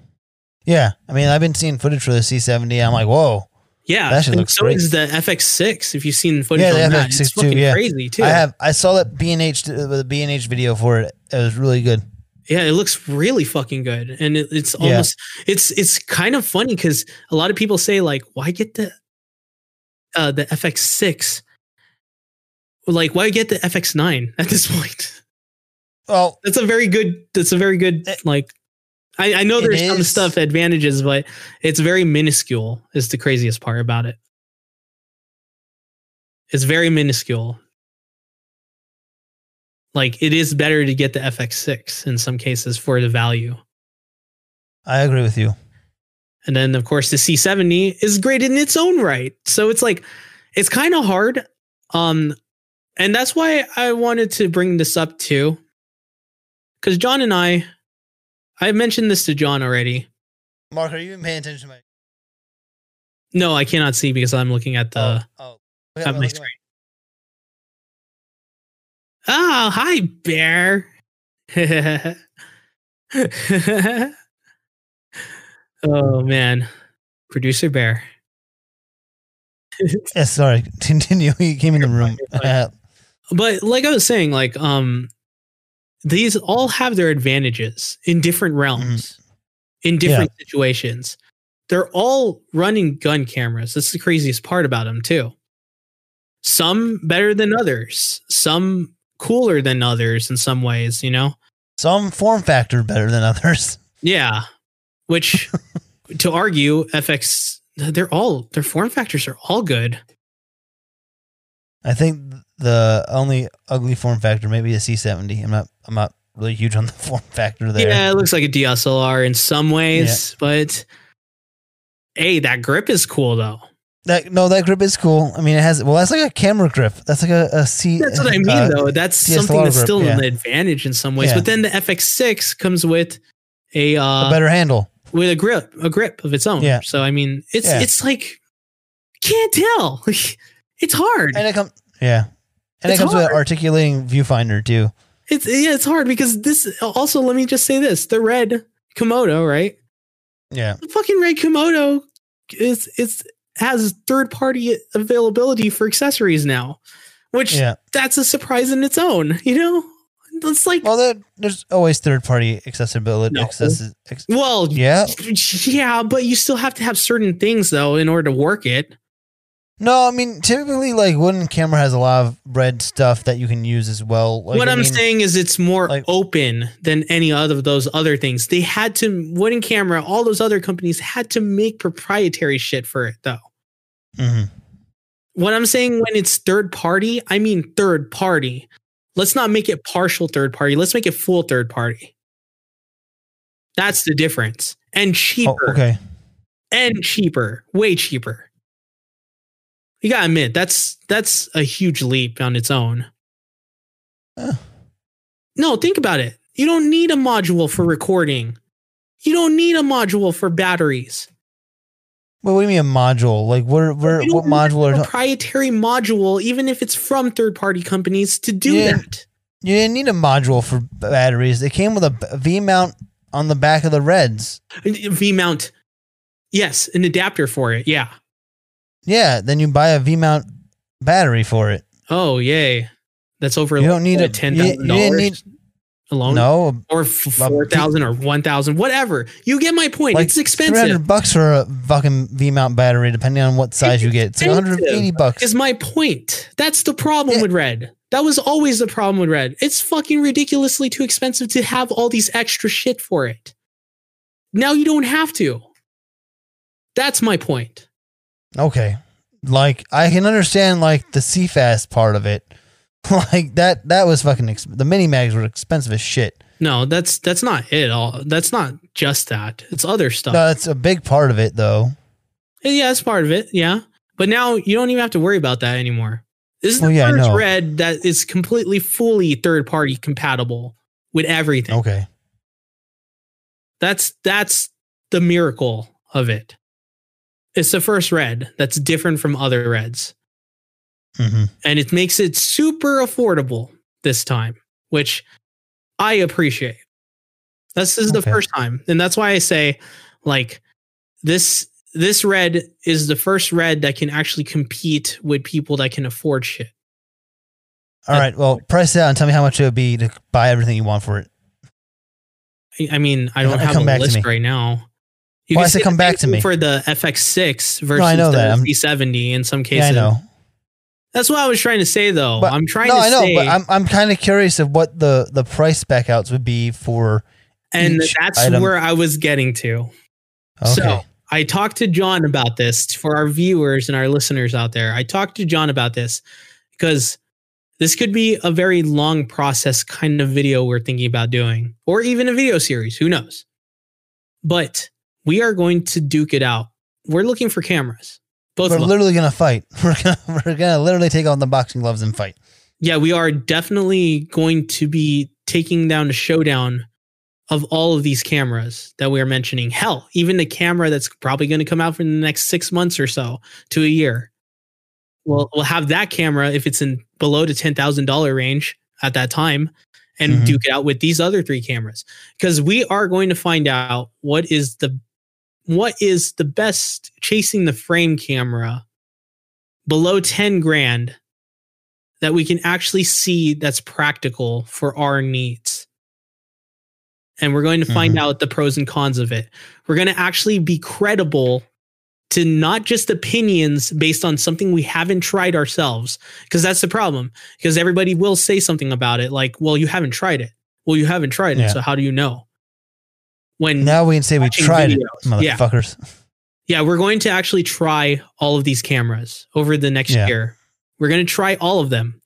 Yeah, I mean, I've been seeing footage for the C70. I'm like, whoa. Yeah, That shit and looks so great. is the FX6. If you've seen footage Yeah, the on that, FX6 it's too, fucking yeah. crazy too. I have. I saw that B and H uh, the B and H video for it. It was really good. Yeah, it looks really fucking good, and it, it's Yeah. almost it's it's kind of funny because a lot of people say like, why get the uh the FX6? Like, why get the FX9 at this point? Well, That's a very good. That's a very good It- like. I, I know there's some stuff advantages, but it's very minuscule. Is the craziest part about it. It's very minuscule. Like it is better to get the FX6 in some cases for the value. I agree with you. And then of course the C70 is great in its own right. So it's like it's kind of hard. Um and that's why I wanted to bring this up too. Cuz John and I I mentioned this to John already. Mark, are you even paying attention to my? No, I cannot see because I'm looking at the oh, Look at my screen. Oh, hi bear. oh man. Producer bear. Yeah, sorry. Continue. He came in the room. fine, you're fine. but like I was saying, like um, these all have their advantages in different realms, in different situations. They're all running gun cameras. That's the craziest part about them too. Some better than others. Some cooler than others in some ways. You know. Some form factor better than others. Yeah. Which to argue, FX they're all their form factors are all good. I think the only ugly form factor may be a C70. I'm not. I'm not really huge on the form factor there. Yeah, it looks like a DSLR in some ways, but hey, that grip is cool though. That no, that grip is cool. I mean, it has. Well, that's like a camera grip. That's like a, a C. That's what I mean uh, though. That's DSLR something that's grip, still yeah. an advantage in some ways. Yeah. But then the FX6 comes with a uh a better handle. with a grip, a grip of its own. Yeah. So I mean, it's Yeah. it's like can't tell. it's hard. And it comes, yeah. And It's it comes with an articulating viewfinder too. It's yeah, it's hard because this also let me just say this. The red Komodo, right? Yeah. The fucking red Komodo is is has third party availability for accessories now. Which Yeah. that's a surprise in its own, you know? It's like Well, there's always third party accessibility. No. Ex- well, yeah. yeah, but you still have to have certain things though in order to work it. No, I mean typically like wooden camera has a lot of red stuff that you can use as well. Like, what I I'm mean, saying is it's more like- open than any other of those other things. They had to wooden camera, all those other companies had to make proprietary shit for it though. mhm. What I'm saying when it's third party, I mean third party. Let's not make it partial third party. Let's make it full third party. That's the difference. And Oh, cheaper. okay. And cheaper. Way cheaper. You gotta admit, that's that's a huge leap on its own. Huh. No, think about it. You don't need a module for recording. You don't need a module for batteries. Well, what do you mean a module? Like where You what need module a are proprietary module, even if it's from third party companies, to do Yeah. that. you didn't need a module for batteries. They came with a V mount on the back of the Reds. V mount. Yes, an adapter for it. Yeah. Yeah, then you buy a V mount battery for it. Oh, yay. That's over You don't need a- ten thousand dollars alone. No, or f- four thousand or one thousand, whatever. You get my point. like it's expensive. hundred bucks for a fucking V mount battery, depending on what size you get. It's one hundred eighty bucks. Is my point. That's the problem Yeah. with Red. That was always the problem with Red. It's fucking ridiculously too expensive to have all these extra shit for it. Now you don't have to. That's my point. Okay. Like I can understand like the CFast part of it. like that that was fucking ex- the mini mags were expensive as shit. No, that's that's not it all. That's not just that. It's other stuff. No, that's a big part of it though. Yeah, that's part of it. Yeah. But now you don't even have to worry about that anymore. This is the Well, yeah, first red that is completely fully third party compatible with everything. Okay. That's that's the miracle of it. It's the first red that's different from other reds. hmm And it makes it super affordable this time, which I appreciate. This is the first time. And that's why I say like this this red is the first red that can actually compete with people that can afford shit. All right. Well, price it out and tell me how much it would be to buy everything you want for it. I- I mean, I don't have a list right now. You Well, can I said say come back to me. for the FX6 versus I know the that. C70 in some cases. Yeah, I know. That's what I was trying to say, though. But- I'm trying no, to I know, say, but I'm I'm kind of curious of what the the price spec outs would be for. and that's item. where I was getting to. Okay. So I talked to John about this for our viewers and our listeners out there. I talked to John about this because this could be a very long process kind of video we're thinking about doing, or even a video series. Who knows? But we are going to duke it out. We're looking for cameras. Both we're literally gonna fight. We're gonna we're gonna literally take on the boxing gloves and fight. yeah, we are definitely going to be taking down a showdown of all of these cameras that we are mentioning. Hell, even the camera that's probably going to come out for the next six months or so to a year. We'll, we'll have that camera if it's in below the $10,000 range at that time and Mhm. duke it out with these other three cameras because we are going to find out what is the what is the best chasing the frame camera below 10 grand that we can actually see that's practical for our needs. And we're going to find mm-hmm. out the pros and cons of it. We're going to actually be credible to not just opinions based on something we haven't tried ourselves, because that's the problem. Because everybody will say something about it, like, well, you haven't tried it. Well, you haven't tried it. Yeah. So how do you know? When Now we can say we tried it, videos. Yeah. motherfuckers. yeah, we're going to actually try all of these cameras over the next Yeah. year. We're going to try all of them.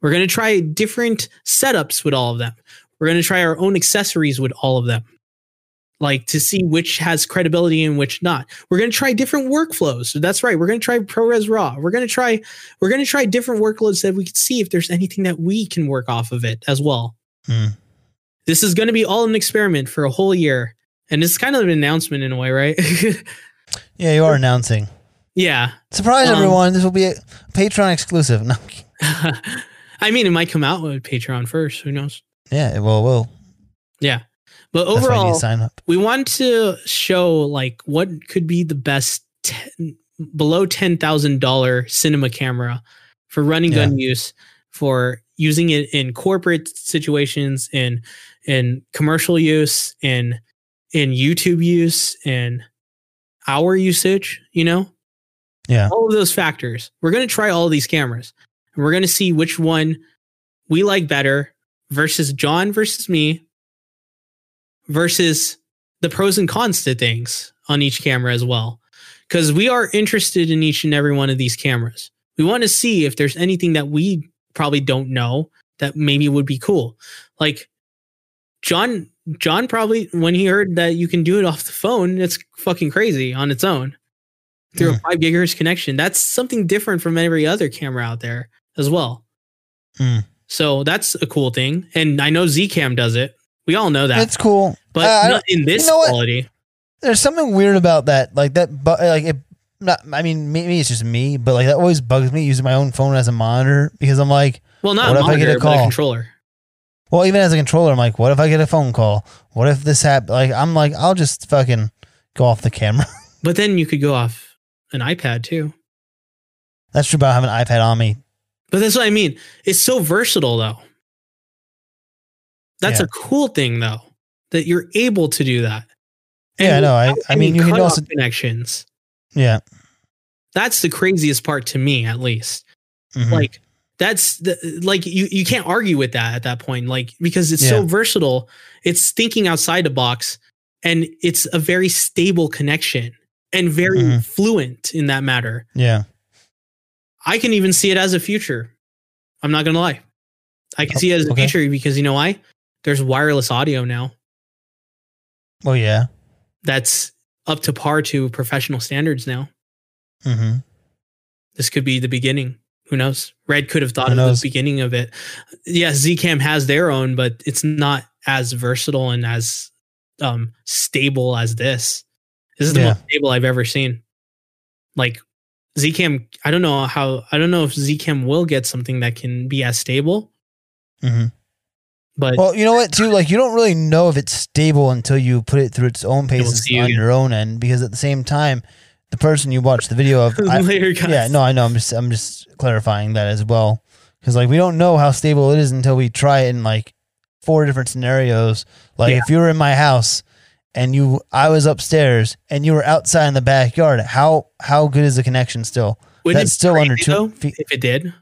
We're going to try different setups with all of them. We're going to try our own accessories with all of them, like to see which has credibility and which not. We're going to try different workflows. So that's right. We're going to try ProRes RAW. We're going to try. We're going to try different workloads that we can see if there's anything that we can work off of it as well. Hmm. This is going to be all an experiment for a whole year. and it's kind of an announcement in a way, right? Yeah, you are announcing. yeah. Surprise, Um, everyone! This will be a Patreon exclusive. No, I mean, it might come out with Patreon first. Who knows? yeah, well, it will. Yeah. But That's why you need overall, sign up. we want to show like what could be the best 10, below ten thousand dollar cinema camera for running gun use for using it in corporate situations in in commercial use in in YouTube use in our usage you know Yeah. all of those factors we're going to try all these cameras and we're going to see which one we like better versus John versus me versus the pros and cons to things on each camera as well. Because we are interested in each and every one of these cameras. We want to see if there's anything that we probably don't know that maybe would be cool. Like John, John probably when he heard that you can do it off the phone, it's fucking crazy on its own through a five gigahertz connection. That's something different from every other camera out there as well. Mm. So that's a cool thing. And I know Zcam does it. We all know that That's cool. but Uh, not in this you know what? quality. There's something weird about that. Like that, but like it. Not, I mean, maybe it's just me, but like that always bugs me using my own phone as a monitor because I'm like, Well, not What a if I get a but a call? controller. Well, even as a controller, I'm like, what if I get a phone call? What if this happens? Like, I'm like, I'll just fucking go off the camera. But then you could go off an iPad too. That's true about having an iPad on me. But that's what I mean. It's so versatile though. That's Yeah. a cool thing though, that you're able to do that. Yeah, I know. I, I mean, you can also, connections. yeah. That's the craziest part to me, at least. Mhm. Like that's the like you you can't argue with that at that point, like because it's so versatile. It's thinking outside the box, and it's a very stable connection and very Mhm. fluent in that matter. yeah. I can even see it as a future. I'm not gonna lie. I can Oh, see it as a okay. future because you know why? There's wireless audio now oh yeah. that's up to par to professional standards now. hmm This could be the beginning. Who knows? Red could have thought of the beginning of it. Yes, Zcam has their own, but it's not as versatile and as um, stable as this. This is the Yeah. most stable I've ever seen. Like Zcam, I don't know how. I don't know if Zcam will get something that can be as stable, hmm but Well, you know what, too? Like, you don't really know if it's stable until you put it through its own paces you on your own end. Because at the same time, the person you watch the video of, I, yeah, no, I know. I'm just, I'm just clarifying that as well. Because like, we don't know how stable it is until we try it in like four different scenarios. Like, Yeah. if you were in my house and you, I was upstairs and you were outside in the backyard, how how good is the connection still? Wouldn't That's still under two though, feet. If it did,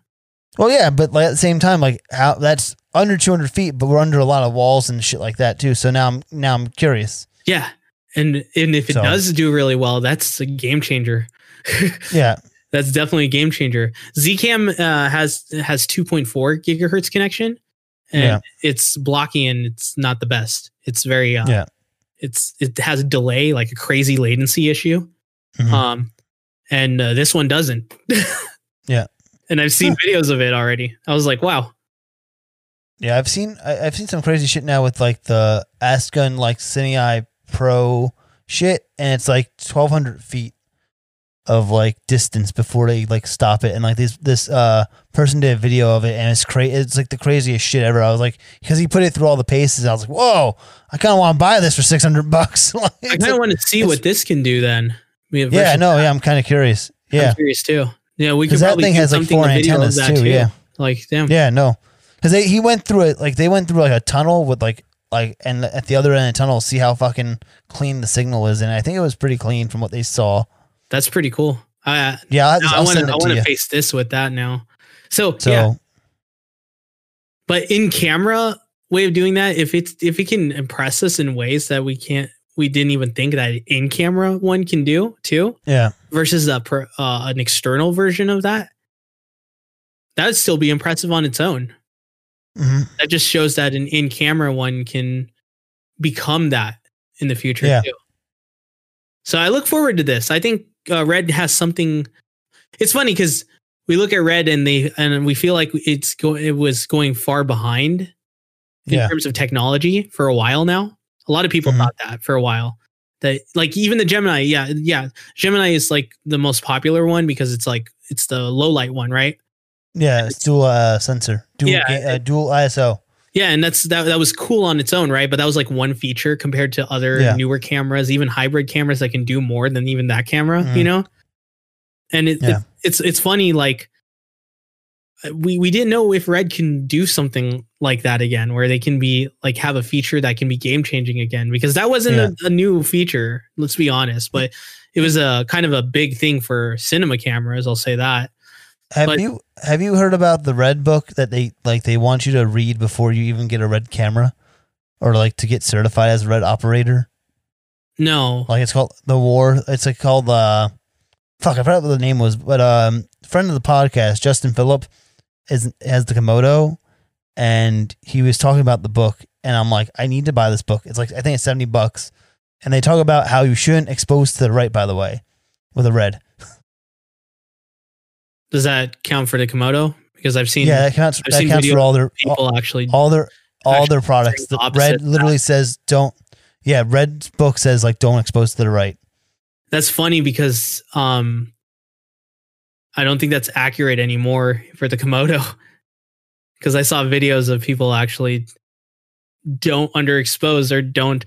Well, yeah, but like at the same time, like how that's under 200 feet, but we're under a lot of walls and shit like that too. So now I'm now I'm curious. yeah, and and if it So- does do really well, that's a game changer. Yeah, That's definitely a game changer. Zcam uh, has has 2.4 gigahertz connection, and Yeah. it's blocky and it's not the best. It's very uh, Yeah. It's it has a delay, like a crazy latency issue. Mhm. Um, and uh, this one doesn't. Yeah. and I've seen videos of it already. I was like, wow. yeah. I've seen I, I've seen some crazy shit now with like the Accsoon like Cine Pro shit, and it's like 1,200 feet of like distance before they like stop it, and like this this uh person did a video of it, and it's crazy. It's like the craziest shit ever. I was like, because he put it through all the paces, I was like, whoa, I kind of want to buy this for 600 bucks. Like, I kind of want to see what this can do then. We have yeah, know. that. Yeah, I'm kind of curious. Yeah. I'm curious too. Yeah, we could that probably thing do has like four antennas that too. Yeah, Like, damn. yeah, no, because he went through it like they went through like a tunnel with like like and at the other end of the tunnel, see how fucking clean the signal is, and I think it was pretty clean from what they saw. That's pretty cool. I Yeah, I I'll want to I want to face this with that now. So, So yeah, but in camera way of doing that, if it's if it can impress us in ways that we can't, we didn't even think that in camera one can do too, yeah, versus a per, uh, an external version of that, that would still be impressive on its own. Hmm That just shows that an in camera one can become that in the future Yeah. too. So I look forward to this. I think uh, Red has something. It's funny because we look at Red and they and we feel like it's go, it was going far behind in Yeah. terms of technology for a while now. A lot of people Mhm. thought that for a while, that like even the Gemini, yeah, yeah, Gemini is like the most popular one because it's like it's the low light one, right? Yeah, it's dual uh, sensor, dual Yeah, ga- uh, dual ISO. Yeah, and that's that that was cool on its own, right? But that was like one feature compared to other Yeah. newer cameras, even hybrid cameras that can do more than even that camera, Mhm. you know? And it, Yeah. it it's it's funny like we we didn't know if Red can do something like that again where they can be like have a feature that can be game changing again because that wasn't Yeah. a, a new feature, let's be honest, but it was a kind of a big thing for cinema cameras, I'll say that. Have But- you have you heard about the red book that they like they want you to read before you even get a red camera, or like to get certified as a red operator? No. Like it's called the war. It's like called uh, fuck. I forgot what the name was, but um, friend of the podcast, Justin Phillip, is has the Komodo, and he was talking about the book, and I'm like, I need to buy this book. It's like I think it's seventy bucks, and they talk about how you shouldn't expose to the right. By the way, with a red. Does that count for the Komodo? Because I've seen yeah, that counts. I've That seen counts for all their all, people actually all their all their products. the red literally says don't. Yeah, red book says like don't expose to the right. that's funny because um I don't think that's accurate anymore for the Komodo. Because I saw videos of people actually don't underexpose or don't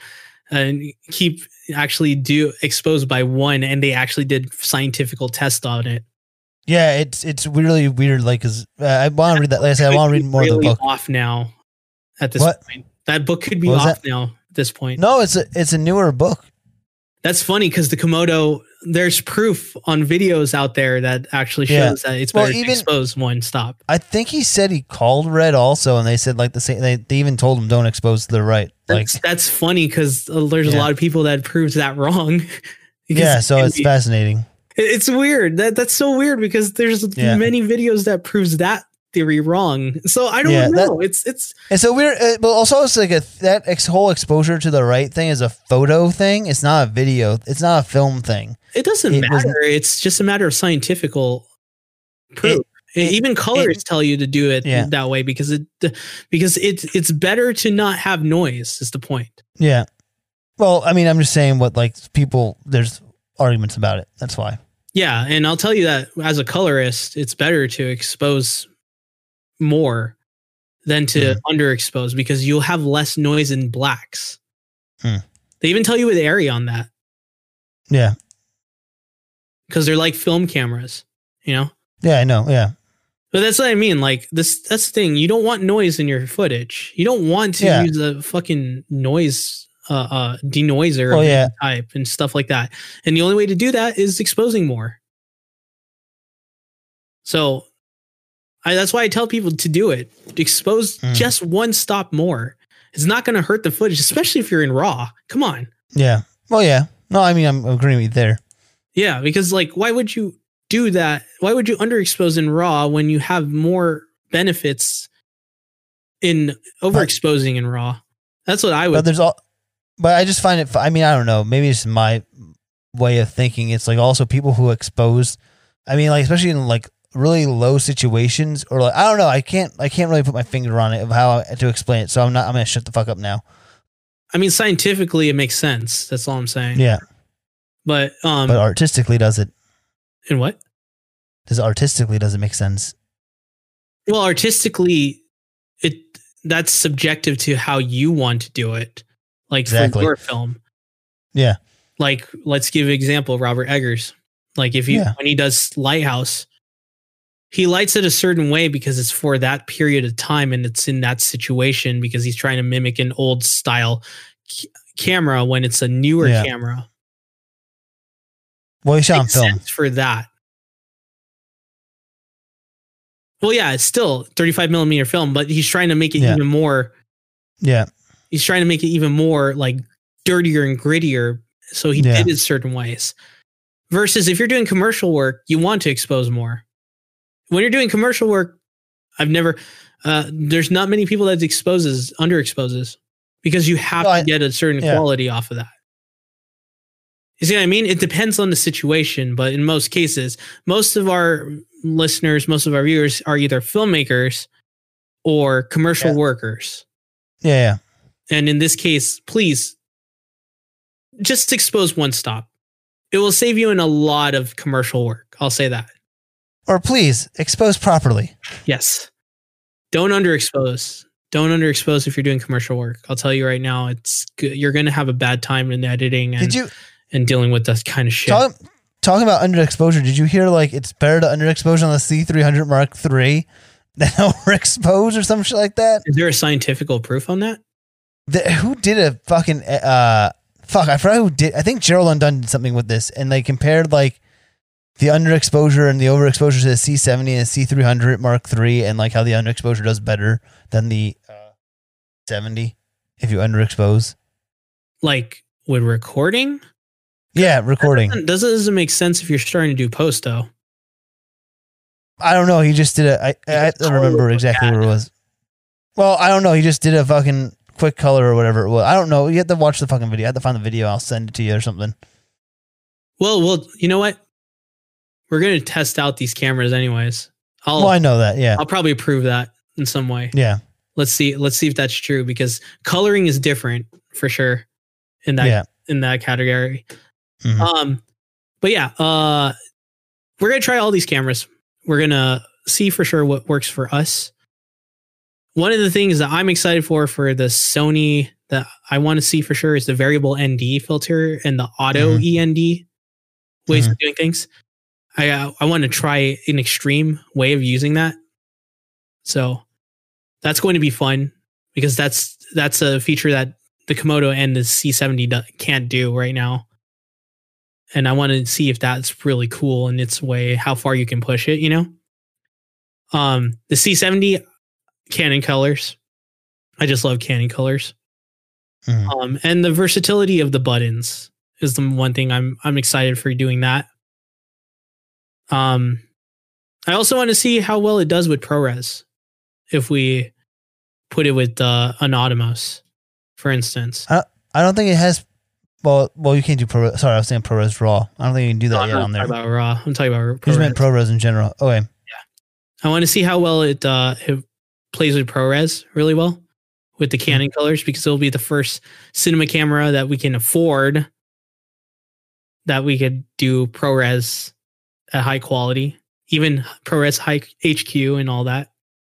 uh, keep actually do exposed by one, and they actually did scientific test on it. Yeah, it's it's really weird. Like, cause uh, I want to read that. Like I said, I want to read more of the really book. Off now, at this What? point, that book could be off now. At this point, No, it's a it's a newer book. That's funny because the Komodo, there's proof on videos out there that actually Yeah. shows that it's Well, better even- to expose one stop. I think he said he called red also, and they said like the same. They, they even told him don't expose the right. Like, That's that's funny because there's a lot of people that proves that wrong. Yeah, so it- it's fascinating. It's weird. That that's so weird because there's Yeah. many videos that proves that theory wrong. So I don't Yeah, that- know. it's it's And so weird, uh, but also it's like a that ex- whole exposure to the right thing is a photo thing. It's not a video. It's not a film thing. it doesn't It matter. it's just a matter of scientifical proof. it- Even colors tell you to do it Yeah. that way because it because it's it's better to not have noise. Is the point. Yeah. Well, I mean, I'm just saying what like people. There's arguments about it. That's why. Yeah, and I'll tell you that as a colorist, it's better to expose more than to Mhm. underexpose because you'll have less noise in blacks. Hmm. They even tell you with ARRI on that Yeah. because they're like film cameras, you know. Yeah, I know. Yeah. But that's what I mean. Like this, that's the thing. You don't want noise in your footage. You don't want to Yeah. use a fucking noise, uh, uh, denoiser Oh, yeah. type and stuff like that. And the only way to do that is exposing more. So, I that's why I tell people to do it. Expose Mm. just one stop more. It's not going to hurt the footage, especially if you're in RAW. Come on. Yeah. Well, yeah. No, I mean, I'm agreeing with you there. Yeah, because like, why would you do that? Why would you underexpose in RAW when you have more benefits in overexposing in RAW? That's what I But would. there's all, but I just find it. I mean, I don't know. Maybe it's my way of thinking. It's like also people who expose. I mean, like especially in like really low situations, or like I don't know. I can't. I can't really put my finger on it of how to explain it. So I'm not. I'm gonna shut the fuck up now. I mean, scientifically, it makes sense. That's all I'm saying. Yeah. But um, But artistically, does it? in what? Does artistically does it make sense? Well, artistically, it that's subjective to how you want to do it. Like Exactly. for your film. Yeah. Like, let's give an example. Robert Eggers. Like, if you Yeah. when he does Lighthouse, he lights it a certain way because it's for that period of time and it's in that situation because he's trying to mimic an old style c- camera when it's a newer Yeah. camera. Well, he shot on film. for that. Well, yeah, it's still 35 millimeter film, but he's trying to make it Yeah. even more. Yeah. He's trying to make it even more like dirtier and grittier. So he Yeah. did it certain ways. Versus if you're doing commercial work, you want to expose more. When you're doing commercial work, I've never. Uh, there's not many people that exposes underexposes because you have I- to get a certain yeah. quality off of that. You see what I mean? It depends on the situation, but in most cases, most of our listeners, most of our viewers are either filmmakers or commercial Yeah. workers. Yeah. Yeah. And in this case, please just expose one stop. It will save you in a lot of commercial work. I'll say that. Or please expose properly. Yes. Don't underexpose. Don't underexpose if you're doing commercial work. I'll tell you right now, it's good. you're going to have a bad time in editing and, Did you and dealing with this kind of shit. talk, talking about underexposure? Did you hear like it's better to underexpose on the C300 Mark III than overexpose or some shit like that? Is there a scientific proof on that? The, who did a fucking uh fuck? I forgot who did. I think Gerald Undone did something with this, and they compared like the underexposure and the overexposure to the C70 and the C300 Mark III, and like how the underexposure does better than the uh, 70 if you underexpose. Like with recording? Yeah, recording. Doesn't, doesn't make sense if you're starting to do post though. I don't know. He just did a. I, I don't remember exactly what it was. Well, I don't know. He just did a fucking quick color or whatever it was. I don't know. You have to watch the fucking video. I have to find the video. I'll send it to you or something. Well, well, you know what? We're gonna test out these cameras anyways. I'll well, I know that. Yeah. I'll probably prove that in some way. Yeah. Let's see. Let's see if that's true because coloring is different for sure in that Yeah. in that category. Mhm. Um, but yeah, uh, we're gonna try all these cameras. We're gonna see for sure what works for us. One of the things that I'm excited for for the Sony that I want to see for sure is the variable ND filter and the auto ND ways of doing things. I uh, I want to try an extreme way of using that. So that's going to be fun because that's that's a feature that the Komodo and the C70 do- can't do right now. And I want to see if that's really cool in its way, how far you can push it, you know? Um, the C70 Canon colors. I just love Canon colors. Mhm. Um, and the versatility of the buttons is the one thing I'm I'm excited for doing that. Um, I also want to see how well it does with ProRes if we put it with uh, an Atomos, for instance. I I don't think it has. Well, well, you can't do ProRes. Sorry, I was saying ProRes RAW. I don't think you can do No, that I'm yet on there. talking about raw. I'm talking about You just meant ProRes. ProRes in general. Okay. Yeah. I want to see how well it uh, it plays with ProRes really well with the Canon colors because it'll be the first cinema camera that we can afford that we could do ProRes at high quality, even ProRes high HQ and all that.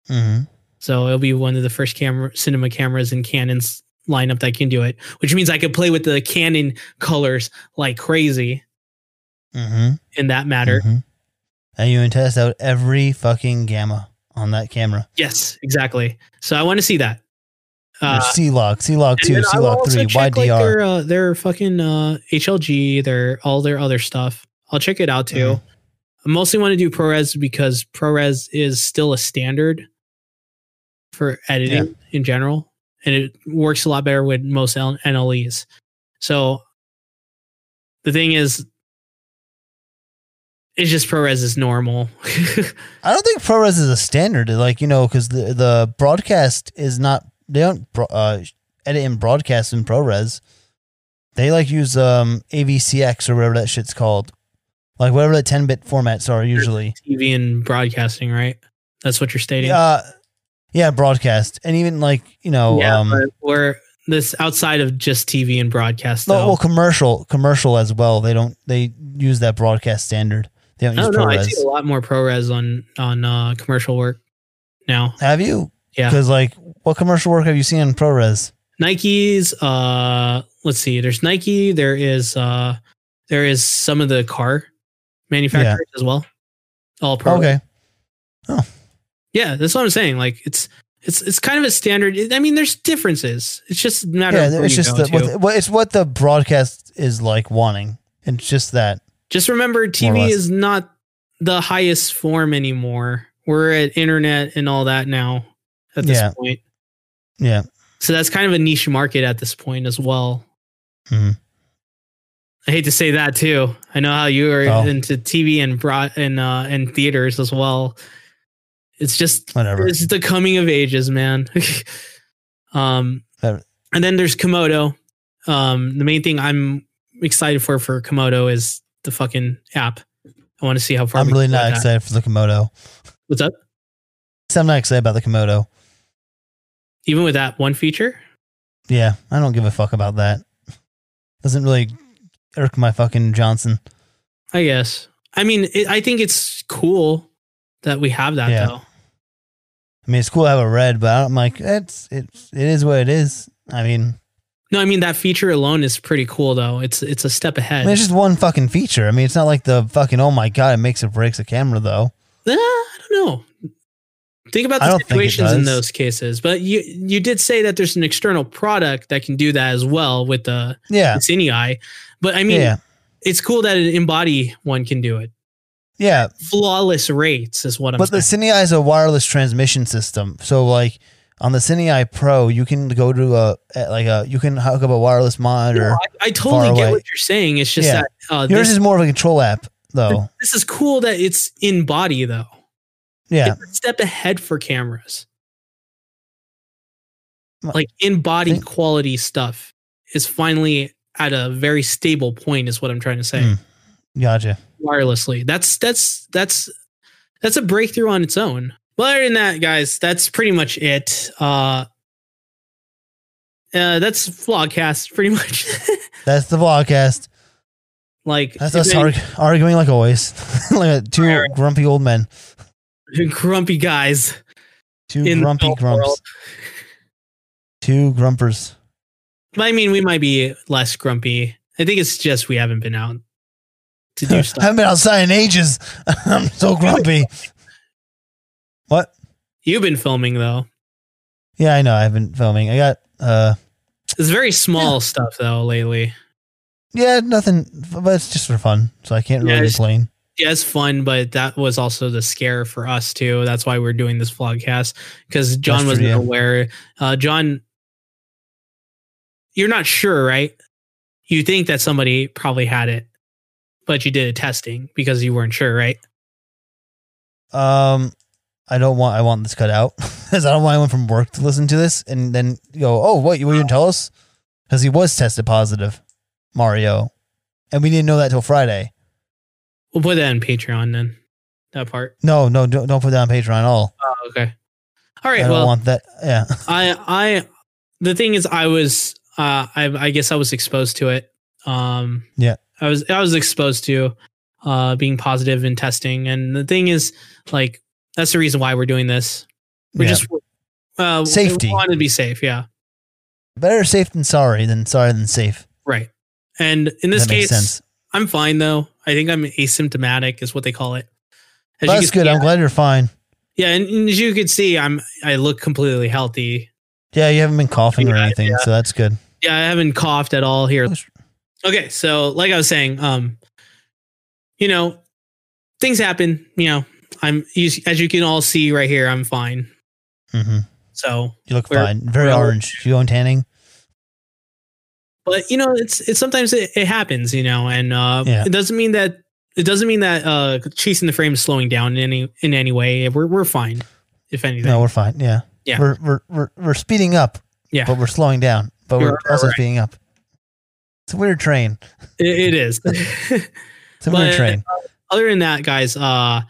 hmm So it'll be one of the first camera cinema cameras in Canon's lineup that can do it, which means I could play with the Canon colors like crazy. Hmm in that matter. hmm And you can test out every fucking gamma on that camera. Yes, exactly. So I want to see that. Uh, C log, C log two, C log three, check, like, YDR. their, uh, their fucking uh, HLG, their all their other stuff. I'll check it out too. Mhm. I mostly want to do ProRes because ProRes is still a standard for editing in general, and it works a lot better with most NLEs. So the thing is, it's just ProRes is normal. I don't think ProRes is a standard. Like you know, because the the broadcast is not. They don't uh, edit and broadcast in ProRes. They like use um AVCX or whatever that shit's called. Like whatever the ten bit formats are usually. TV and broadcasting, right? That's what you're stating. Uh, yeah, broadcast and even like you know yeah, um but we're this outside of just TV and broadcast. no, well commercial commercial as well. They don't they use that broadcast standard. They don't I don't know. I see a lot more ProRes on on uh, commercial work now. Have you? Yeah. Because like, what commercial work have you seen in ProRes? Nike's. Uh, let's see. There's Nike. There is uh, there is some of the car manufacturers as well. All ProRes. Okay. Oh. Yeah, that's what I'm saying. Like it's it's it's kind of a standard. I mean, there's differences. It's just a matter Yeah, it's just the, what, what it's what the broadcast is like wanting. It's just that. Just remember, TV is not the highest form anymore. We're at internet and all that now. At this Yeah. point, Yeah. so that's kind of a niche market at this point as well. Mhm. I hate to say that too. I know how you are Oh. into TV and broad and uh, and theaters as well. It's just Whatever. it's the coming of ages, man. um, Whatever. and then there's Komodo. Um, the main thing I'm excited for for Komodo is the fucking app. I want to see how far I'm really not that. excited for the Komodo. What's up? So I'm not excited about the Komodo. Even with that one feature, Yeah, I don't give a fuck about that. doesn't really irk my fucking Johnson. I guess. I mean, it, I think it's cool that we have that Yeah. though. I mean, it's cool to have a red, but I'm like, it's it's it is what it is. I mean, No, I mean that feature alone is pretty cool though. It's it's a step I ahead. mean, it's just one fucking feature. I mean, it's not like the fucking oh my god, it makes or breaks a camera though. Eh, I don't know. Think about the don't think it situations in those cases. But you you did say that there's an external product that can do that as well with the Yeah, Cine But I mean, yeah, it's cool that an embody one can do it. yeah. Flawless rates is what I'm But the saying. Cine is a wireless transmission system, so like on the Cine Pro, you can go to a like a you can hook up a wireless monitor. No, I, I totally get away. what you're saying. It's just Yeah. that uh, Yours this, is more of a control app, though. this is cool that it's in body though. Yeah, It's a step ahead for cameras. Like in body quality stuff is finally at a very stable point, is what I'm trying to say. Mm. gotcha. Wirelessly. That's that's that's that's a breakthrough on its own. Well, other than that, guys, that's pretty much it. Uh uh, that's vlogcast pretty much. That's the vlogcast. like That's us arg- arguing like always, like two Alright. grumpy old men, two grumpy guys two grumpy grumps, world. two grumpers. I mean, we might be less grumpy. I think it's just we haven't been out to do stuff. haven't been outside in ages. I'm so grumpy. You've been filming though. Yeah, I know. I've been filming. I got uh, It's very small stuff though lately. yeah, nothing, but it's just for fun, so I can't really complain. Yeah, it's fun, but that was also the scare for us too. That's why we're doing this vlogcast because John wasn't yeah. aware. Uh, John, you're not sure, right? You think that somebody probably had it, but you did a testing because you weren't sure, right? Um, I don't want. I want this cut out because I don't want anyone from work to listen to this and then go, "Oh, what? You didn't tell us?" Because he was tested positive, Mario, and we didn't know that till Friday. We'll put that in Patreon then. That part. No, no, don't, don't put that on Patreon at all. Oh, okay. All I don't Well, want that. Yeah, I I the thing is I was uh I I guess I was exposed to it. Um Yeah. I was I was exposed to uh being positive in testing and the thing is like that's the reason why we're doing this. We're Yeah. just uh Safety. We wanted to be safe, yeah. better safe than sorry than sorry than safe. Right. And in this case. I'm fine though. I think I'm asymptomatic is what they call it. As That's good. see, I'm glad you're fine. yeah, and, and as you can see, I'm I look completely healthy. Yeah, you haven't been coughing or anything, yeah. so that's good. Yeah, I haven't coughed at all here. Okay, so like I was saying, um, you know, things happen. You know, I'm as you can all see right here, I'm fine. hmm So, You look fine. Very we're orange. You going tanning? but you know, it's it's sometimes it, it happens. You know, and uh, Yeah. it doesn't mean that it doesn't mean that uh, chasing the frame is slowing down in any in any way. We're we're fine, if anything. No, we're fine. Yeah. Yeah. We're we're we're, we're speeding up, yeah, but we're slowing down. But we're You're also right. speeding up. It's a weird train. it, it is. It's a weird But- train. other than that, guys, uh,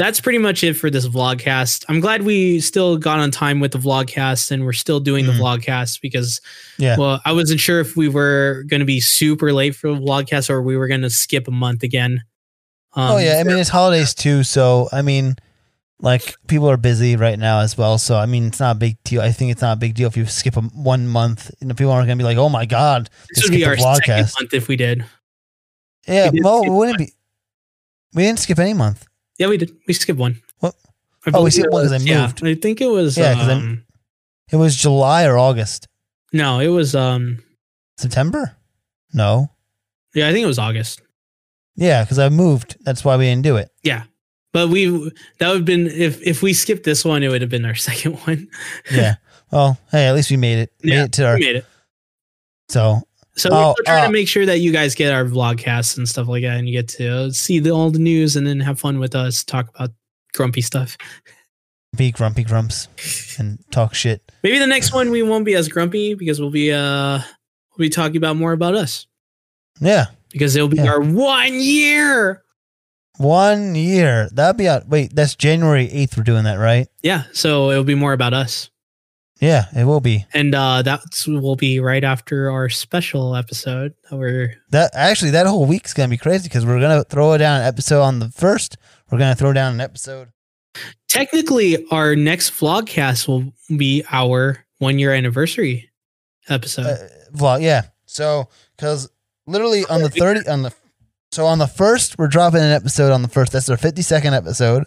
that's pretty much it for this vlogcast. I'm glad we still got on time with the vlogcast and we're still doing Mhm. the vlogcast because, Yeah. well, I wasn't sure if we were going to be super late for the vlogcast or we were going to skip a month again. Um, oh yeah, I mean it's holidays too, so I mean, like people are busy right now as well. So I mean, it's not a big deal. I think it's not a big deal if you skip a, one month. You know, people aren't gonna be like, "Oh my god, this would be skip our the second vlogcast." month if we did. Yeah, We well, wouldn't be. We didn't skip any month. Yeah, we did. We skipped one. What? Oh, we skipped one 'cause was- I yeah. I think it was. Yeah, 'cause I- um, It was July or August, no, it was. Um, September. No, yeah, I think it was August. yeah, because I moved. That's why we didn't do it. Yeah, but we that would have been if if we skipped this one, it would have been our second one. Yeah. well, hey, at least we made it. Made Yeah, it to our. we made it. So So Oh, we're trying uh, to make sure that you guys get our vlogcasts and stuff like that, and you get to see the, all the news and then have fun with us, talk about grumpy stuff. be grumpy grumps and talk shit. Maybe the next one we won't be as grumpy because we'll be uh we'll be talking about more about us Yeah. because it'll be Yeah. our one year. One year. That'd be out. Wait, that's January 8th. We're doing that, right? Yeah, so it'll be more about us. Yeah, it will be. and uh, that will be right after our special episode. that We're That actually, that whole week's gonna be crazy because we're gonna throw down an episode on the first. We're gonna throw down an episode. technically our next vlogcast will be our one year anniversary episode. uh, vlog. Yeah. So, because literally on the thirty on the so on the first we're dropping an episode on the first. That's our fifty second episode,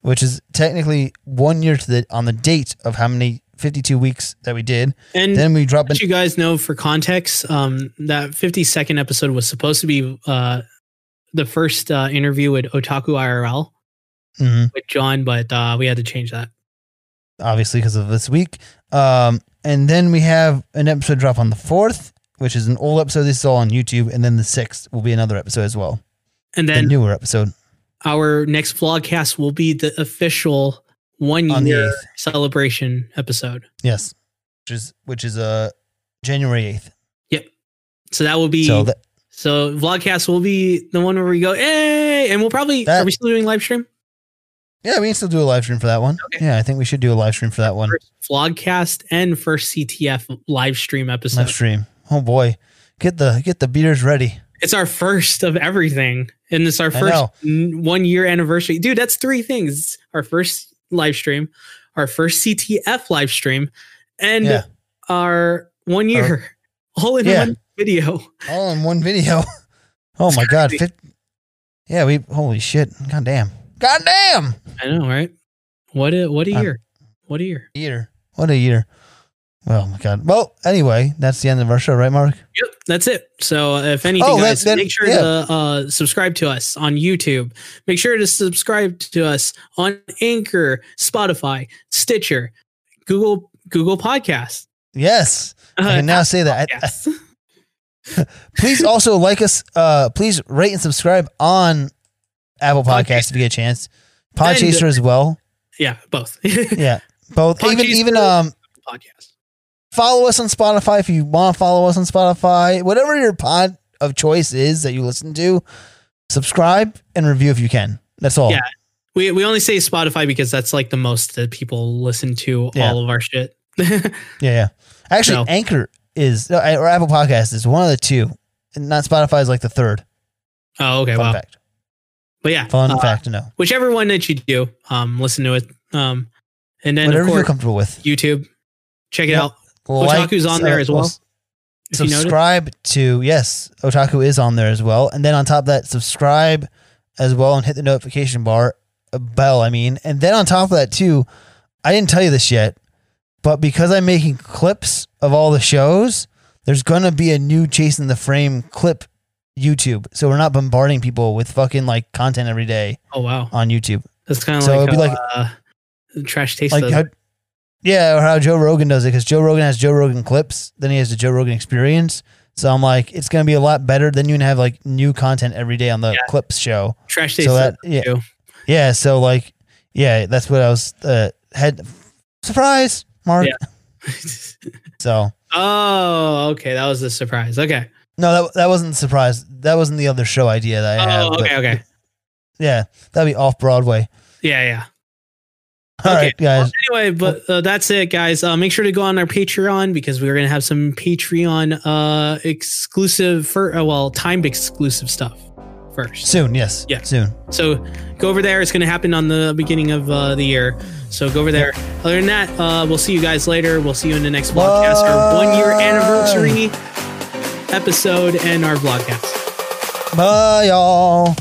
which is technically one year to the on the date of how many fifty two weeks that we did. and Then we drop an let you guys know for context, um, that 50 second episode was supposed to be uh, the first uh, interview with Otaku IRL Mhm. with John, but uh, we had to change that. obviously because of this week. Um, and then we have an episode drop on the fourth, which is an old episode. This is all on YouTube, and then the sixth will be another episode as well, And then a then newer episode our next vlogcast will be the official one on year celebration episode. Yes, which is which is uh January eighth. Yep. So that will be So so, vlogcast will be the one where we go, hey, and we'll probably That- are we still doing live stream? yeah, we can still do a live stream for that one. Okay. Yeah, I think we should do a live stream for that one. First vlogcast and first CTF live stream episode. Live stream. Oh boy, get the get the beers ready. It's our first of everything. And it's our first n- one year anniversary. Dude, that's three things. Our first live stream, our first CTF live stream, and Yeah. our one year all in Yeah. one video. All in one video. Oh my god. Yeah, we holy shit. God damn. God damn. I know, right? What a what a Uh, year. What a year. Year. What a year. Oh my god. Well, anyway, that's the end of our show, right, Mark? Yep, that's it. So if anything, Oh, guys, that- make sure yeah. to uh, subscribe to us on YouTube. Make sure to subscribe to us on Anchor, Spotify, Stitcher, Google Google Podcast. Yes. I Uh, can now say that. I- Podcasts. please also like us. Uh, please rate and subscribe on Apple Podcasts if you get a chance. Podchaser as well. yeah, both Yeah, both. Even even um, podcast. Follow us on Spotify if you want to follow us on Spotify. Whatever your pod of choice is that you listen to, subscribe and review if you can. That's all. Yeah. We we only say Spotify because that's like the most that people listen to Yeah. all of our shit. yeah. yeah. Actually, So- Anchor is or Apple Podcast is one of the two, and not Spotify is like the third. oh, okay, Fun wow. fact. But yeah, Fun uh, fact to know. whichever one that you do, um, listen to it. Um, and then Whatever of you're comfortable with. YouTube, check it Yep. out. Like, Otaku's on there as well. If you noticed. subscribe to yes otaku is on there as well and then on top of that subscribe as well and hit the notification bar a bell i mean and then on top of that too i didn't tell you this yet but because i'm making clips of all the shows there's gonna be a new chasing the frame clip youtube so we're not bombarding people with fucking like content every day Oh wow, on youtube that's kind of So like, it'd be like- uh, trash taste. like does how, it. Yeah, or how Joe Rogan does it because Joe Rogan has Joe Rogan clips, then he has the Joe Rogan experience. So I'm like, it's gonna be a lot better. Then you can have like new content every day on the Yeah. clips show. trash taste. so that- yeah. too. Yeah, so like, yeah, that's what I was uh, had surprise, Mark. Yeah. So oh, okay, that was a surprise. Okay. no, that that wasn't the surprise. That wasn't the other show idea that I. Oh, but okay, okay. Yeah, that'd be off Broadway. Yeah, yeah. All Okay. right, guys. Anyway, but uh, that's it, guys. Uh, make sure to go on our Patreon because we're gonna have some Patreon uh, exclusive for uh, well timed exclusive stuff first. Soon, yes. Yeah. Soon. So go over there. It's going to happen on the beginning of uh, the year. So go over there. Other than that, uh, we'll see you guys later. We'll see you in the next vlogcast, our one year anniversary episode, and our vlogcast. Bye, y'all.